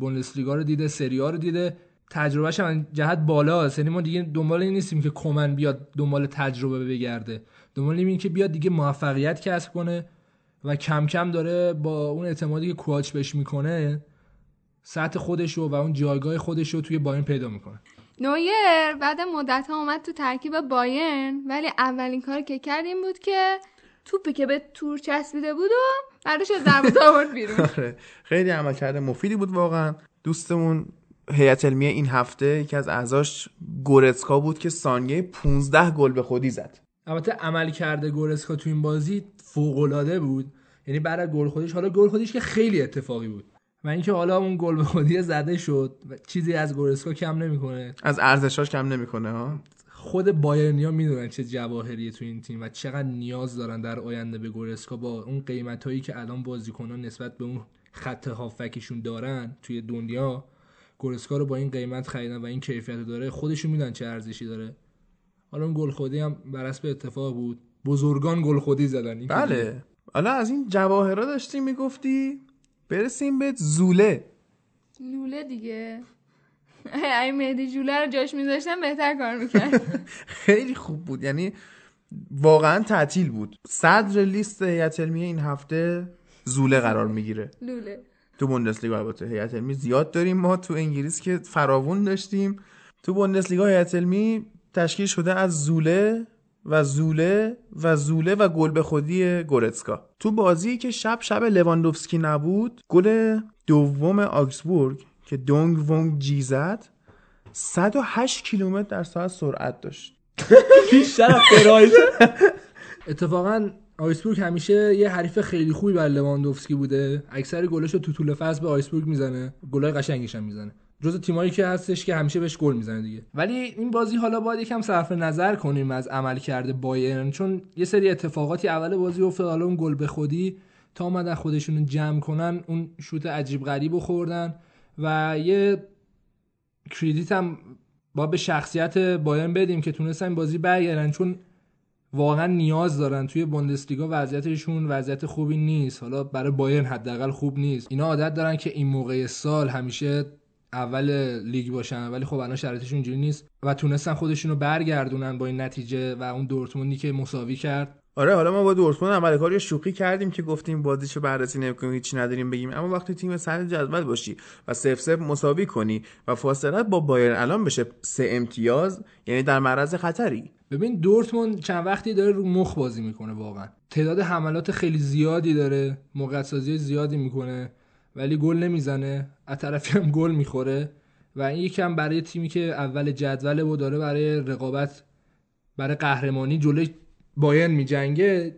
Speaker 2: بوندسلیگا رو دیده سری رو دیده. تجربهش هم جهت بالاست. یعنی ما دیگه دنبال این نیستیم که کمن بیاد دنبال تجربه بگرده. دنبال این که بیاد دیگه موفقیت کسب کنه و کم کم داره با اون اعتمادی که کواچ بهش می‌کنه سطح خودش رو و اون جایگاه خودش رو توی بایرن پیدا می‌کنه.
Speaker 3: نویر بعد مدت ها اومد تو ترکیب باین ولی اولین کار که کرد این بود که توپی که به تور چسبیده بود و بعدش از دروازه آورد بیرون.
Speaker 1: آره. خیلی عملکرد مفیدی بود واقعا. دوستمون هیئت علمیه این هفته یکی از اعضاش گورتسکا بود که ثانیه 15 گل به خودی زد.
Speaker 2: البته عمل کرده گورسکا تو این بازی فوق العاده بود. یعنی بعد گل خودش حالا گل خودش که خیلی اتفاقی بود. و اینکه حالا اون گل به خودی زده شد و چیزی از گورسکا کم نمی‌کنه.
Speaker 1: از ارزشاش کم نمی‌کنه ها؟
Speaker 2: خود بایرنیا می‌دونن چه جواهریه تو این تیم و چقدر نیاز دارن در آینده به گورسکا با اون قیمت هایی که الان بازیکنان نسبت به اون خط هافکشون دارن توی دنیا گورسکا رو با این قیمت خریدن و این کیفیت رو داره خودشون می‌دونن چه ارزشی داره. حالا اون گل خودی هم بر حسب اتفاق بود. بزرگان گل خودی زدن. این که
Speaker 1: بله حالا از این جواهرا داشتی می‌گفتی برسیم به زوله.
Speaker 3: لوله دیگه. ای مهدی جوله رو جاش میذاشتم بهتر کار می‌کرد.
Speaker 1: خیلی خوب بود. یعنی واقعا تعطیل بود. صدر لیست هیئت علمیه این هفته زوله قرار می‌گیره.
Speaker 3: لوله
Speaker 1: تو بوندسلیگا البته هیئت علمی زیاد داریم ما تو انگلیس که فراوون داشتیم. تو بوندسلیگا هیئت علمی تشکیل شده از زوله و زوله و زوله و گل به خودی گورتسکا. تو بازی که شب شب لواندوفسکی نبود گل دوم آکسبورگ که دونگ وونگ جی زد 108 کیلومتر در ساعت سرعت داشت.
Speaker 2: بیشتر فرایز اتفاقا آیسبورگ همیشه یه حریف خیلی خوبی برای لواندوفسکی بوده. اکثر گلش رو تو طول فصل به آیسبورگ می‌زنه. گلای قشنگش هم می‌زنه. جز تیمایی که هستش که همیشه بهش گل می‌زنه دیگه. ولی این بازی حالا باید یکم صرف نظر کنیم از عمل کرده بایرن چون یه سری اتفاقاتی اول بازی افتاد حالا اون گل به خودی تا اومدن خودشون جمع کنن اون شوت عجیب غریب رو خوردن. و یه کردیت هم با به شخصیت بایرن بدیم که تونستن بازی برگردن چون واقعا نیاز دارن. توی بوندسلیگا وضعیتشون وضعیت خوبی نیست. حالا برای بایرن حداقل خوب نیست. اینا عادت دارن که این موقع سال همیشه اول لیگ باشن ولی خب الان شرایطشون اینجوری نیست و تونستن خودشون رو برگردونن با این نتیجه و اون دورتموندی که مساوی کرد.
Speaker 1: آره حالا ما با دورتموند اول کاری شوخی کردیم که گفتیم بازیشو بررسی نمی‌کنیم هیچی نداریم بگیم. اما وقتی تیم صدر جدول باشی و سف سف مساوی کنی و فاصله با بایر الان بشه سه امتیاز یعنی در معرض خطری.
Speaker 2: ببین دورتموند چند وقتی داره رو مخ بازی می‌کنه واقعا. تعداد حملات خیلی زیادی داره موقعیت سازی زیادی می‌کنه ولی گل نمی‌زنه از طرفی هم گل می‌خوره و این یکم برای تیمی که اول جدوله و داره برای رقابت برای قهرمانی جلوی بایرن میجنگه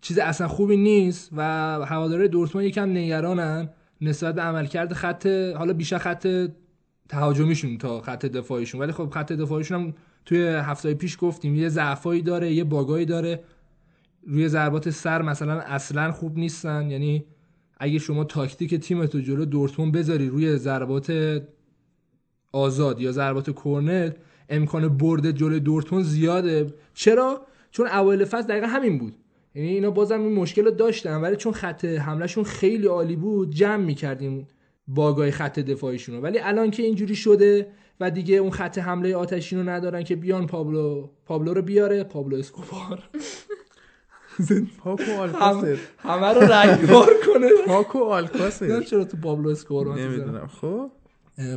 Speaker 2: چیز اصلا خوبی نیست و هواداره دورتموند یکم نگرانن نسبت به عملکرد خط حالا بیشتر خط تهاجمیشون تا خط دفاعیشون. ولی خب خط دفاعیشون هم توی هفته پیش گفتیم یه ضعفایی داره یه باگایی داره. روی ضربات سر مثلا اصلا خوب نیستن. یعنی اگه شما تاکتیک تیمتو جلو دورتموند بذاری روی ضربات آزاد یا ضربات کرنر امکان برد جلو دورتموند زیاده. چرا؟ چون اوایل فصل دقیقا همین بود. یعنی اینا بازم این مشکل رو داشتن ولی چون خط حملهشون خیلی عالی بود جمع می‌کردن bug ای خط دفاعیشون رو. ولی الان که اینجوری شده و دیگه اون خط حمله آتشین رو ندارن که بیان پابلو پابلو رو بیاره پابلو اسکوبار.
Speaker 1: پاکو آلکاسر.
Speaker 2: همه رو رگبار کنه.
Speaker 1: پاکو آلکاسر.
Speaker 2: چرا تو پابلو اسکوبار
Speaker 1: نمی‌دونم. خب؟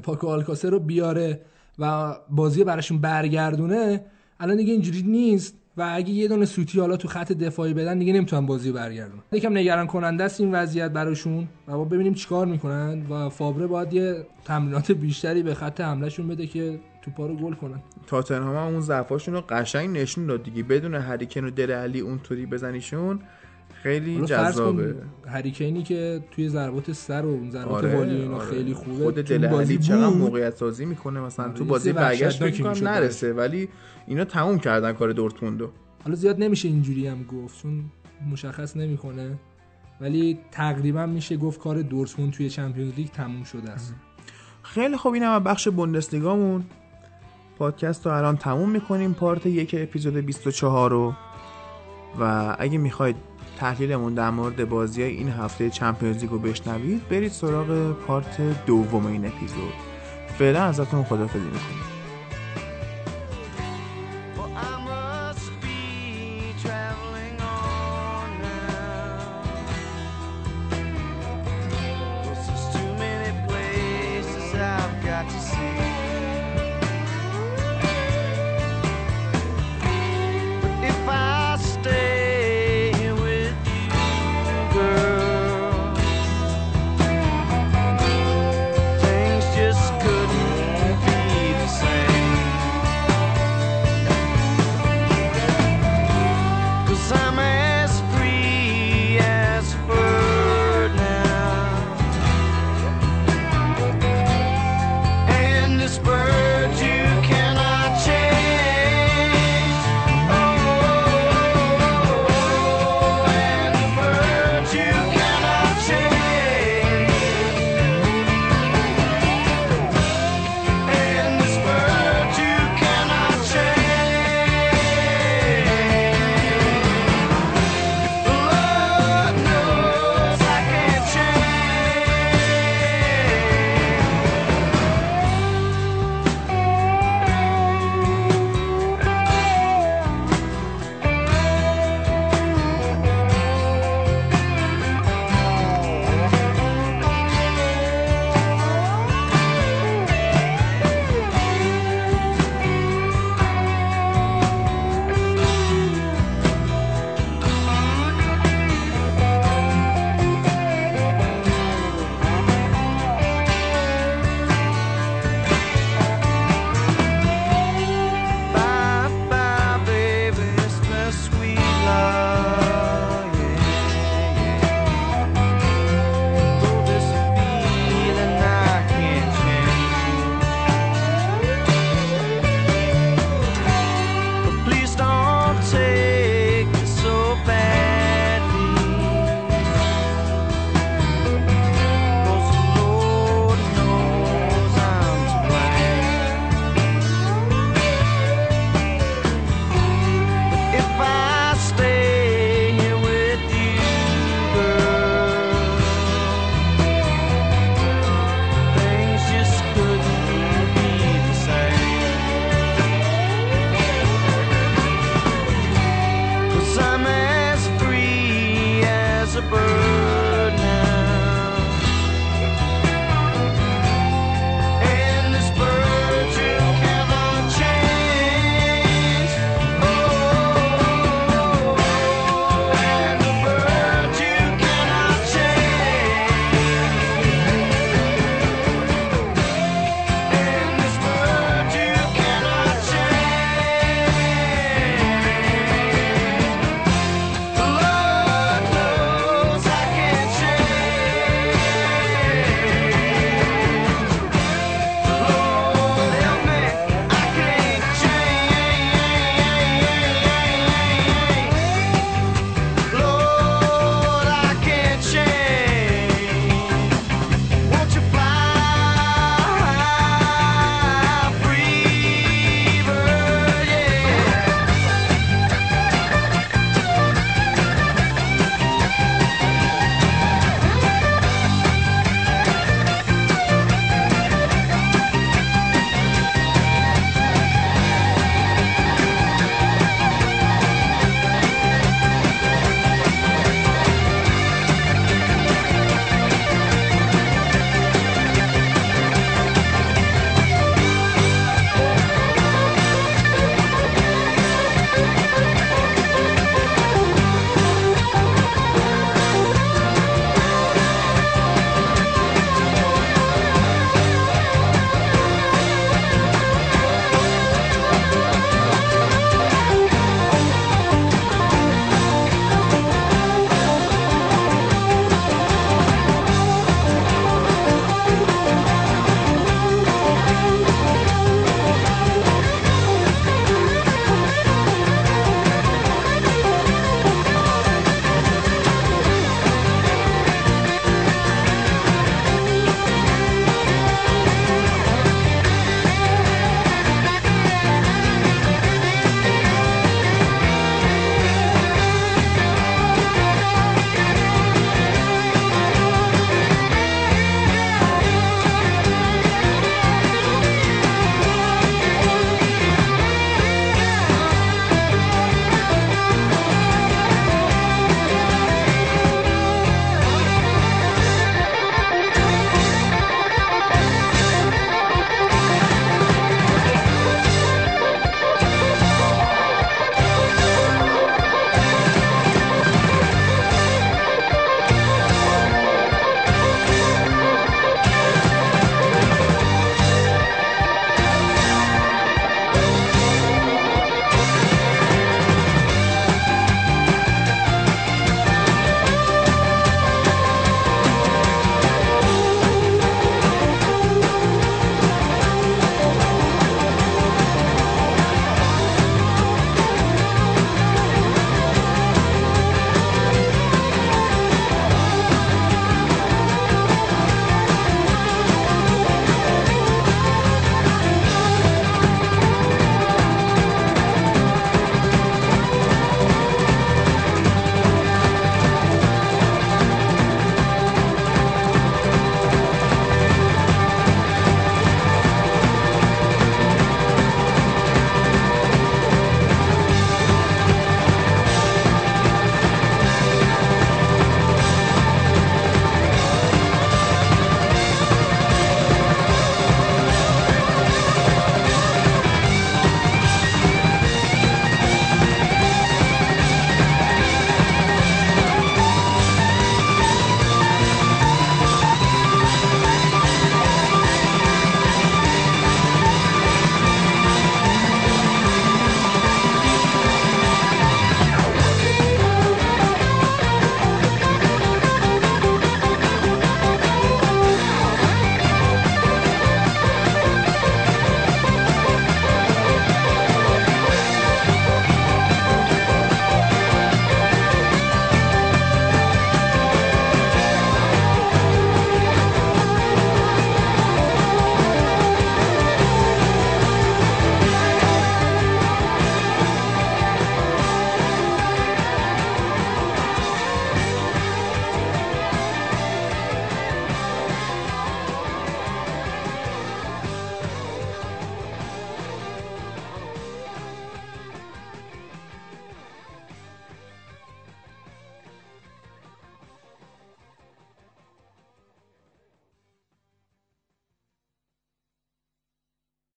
Speaker 2: پاکو آلکاسر رو بیاره و بازی براشون برگردونه. الان دیگه اینجوری نیست. و اگه یه دونه سوتی حالا تو خط دفاعی بدن دیگه نمی‌تونن بازی برگردون یکم نگران کننده است این وضعیت براشون. و با ببینیم چیکار می‌کنن و فابره باید یه تمرینات بیشتری به خط حملهشون بده که توپا رو گل کنن.
Speaker 1: تاتنهام اون ضعفاشون رو قشنگ نشون داد دیگه. بدون هریکن و دل علی اونطوری بزنیشون خیلی جذابه.
Speaker 2: هریکینی که توی ضربات سر و ضربات آره، والی اینا آره. خیلی خوبه
Speaker 1: خود دل علی چقدر موقعیت سازی می‌کنه مثلا آره، تو بازی برگشت می‌کنم نرسه ولی اینا تموم کردن کار دورتموندو.
Speaker 2: حالا زیاد نمیشه اینجوری هم گفت چون مشخص نمی‌کنه. ولی تقریبا میشه گفت کار دورتموند توی چمپیونز لیگ تموم شده است.
Speaker 1: خیلی خوب اینم بخش بوندسلیگامون. پادکست رو الان تموم می‌کنیم. پارت یک اپیزود 24 رو و اگه می‌خواید تحلیلمون در مورد بازی های این هفته چمپیونز لیگ رو بشنوید برید سراغ پارت دوم این اپیزود. فعلا ازتون خدافظی می‌کنیم.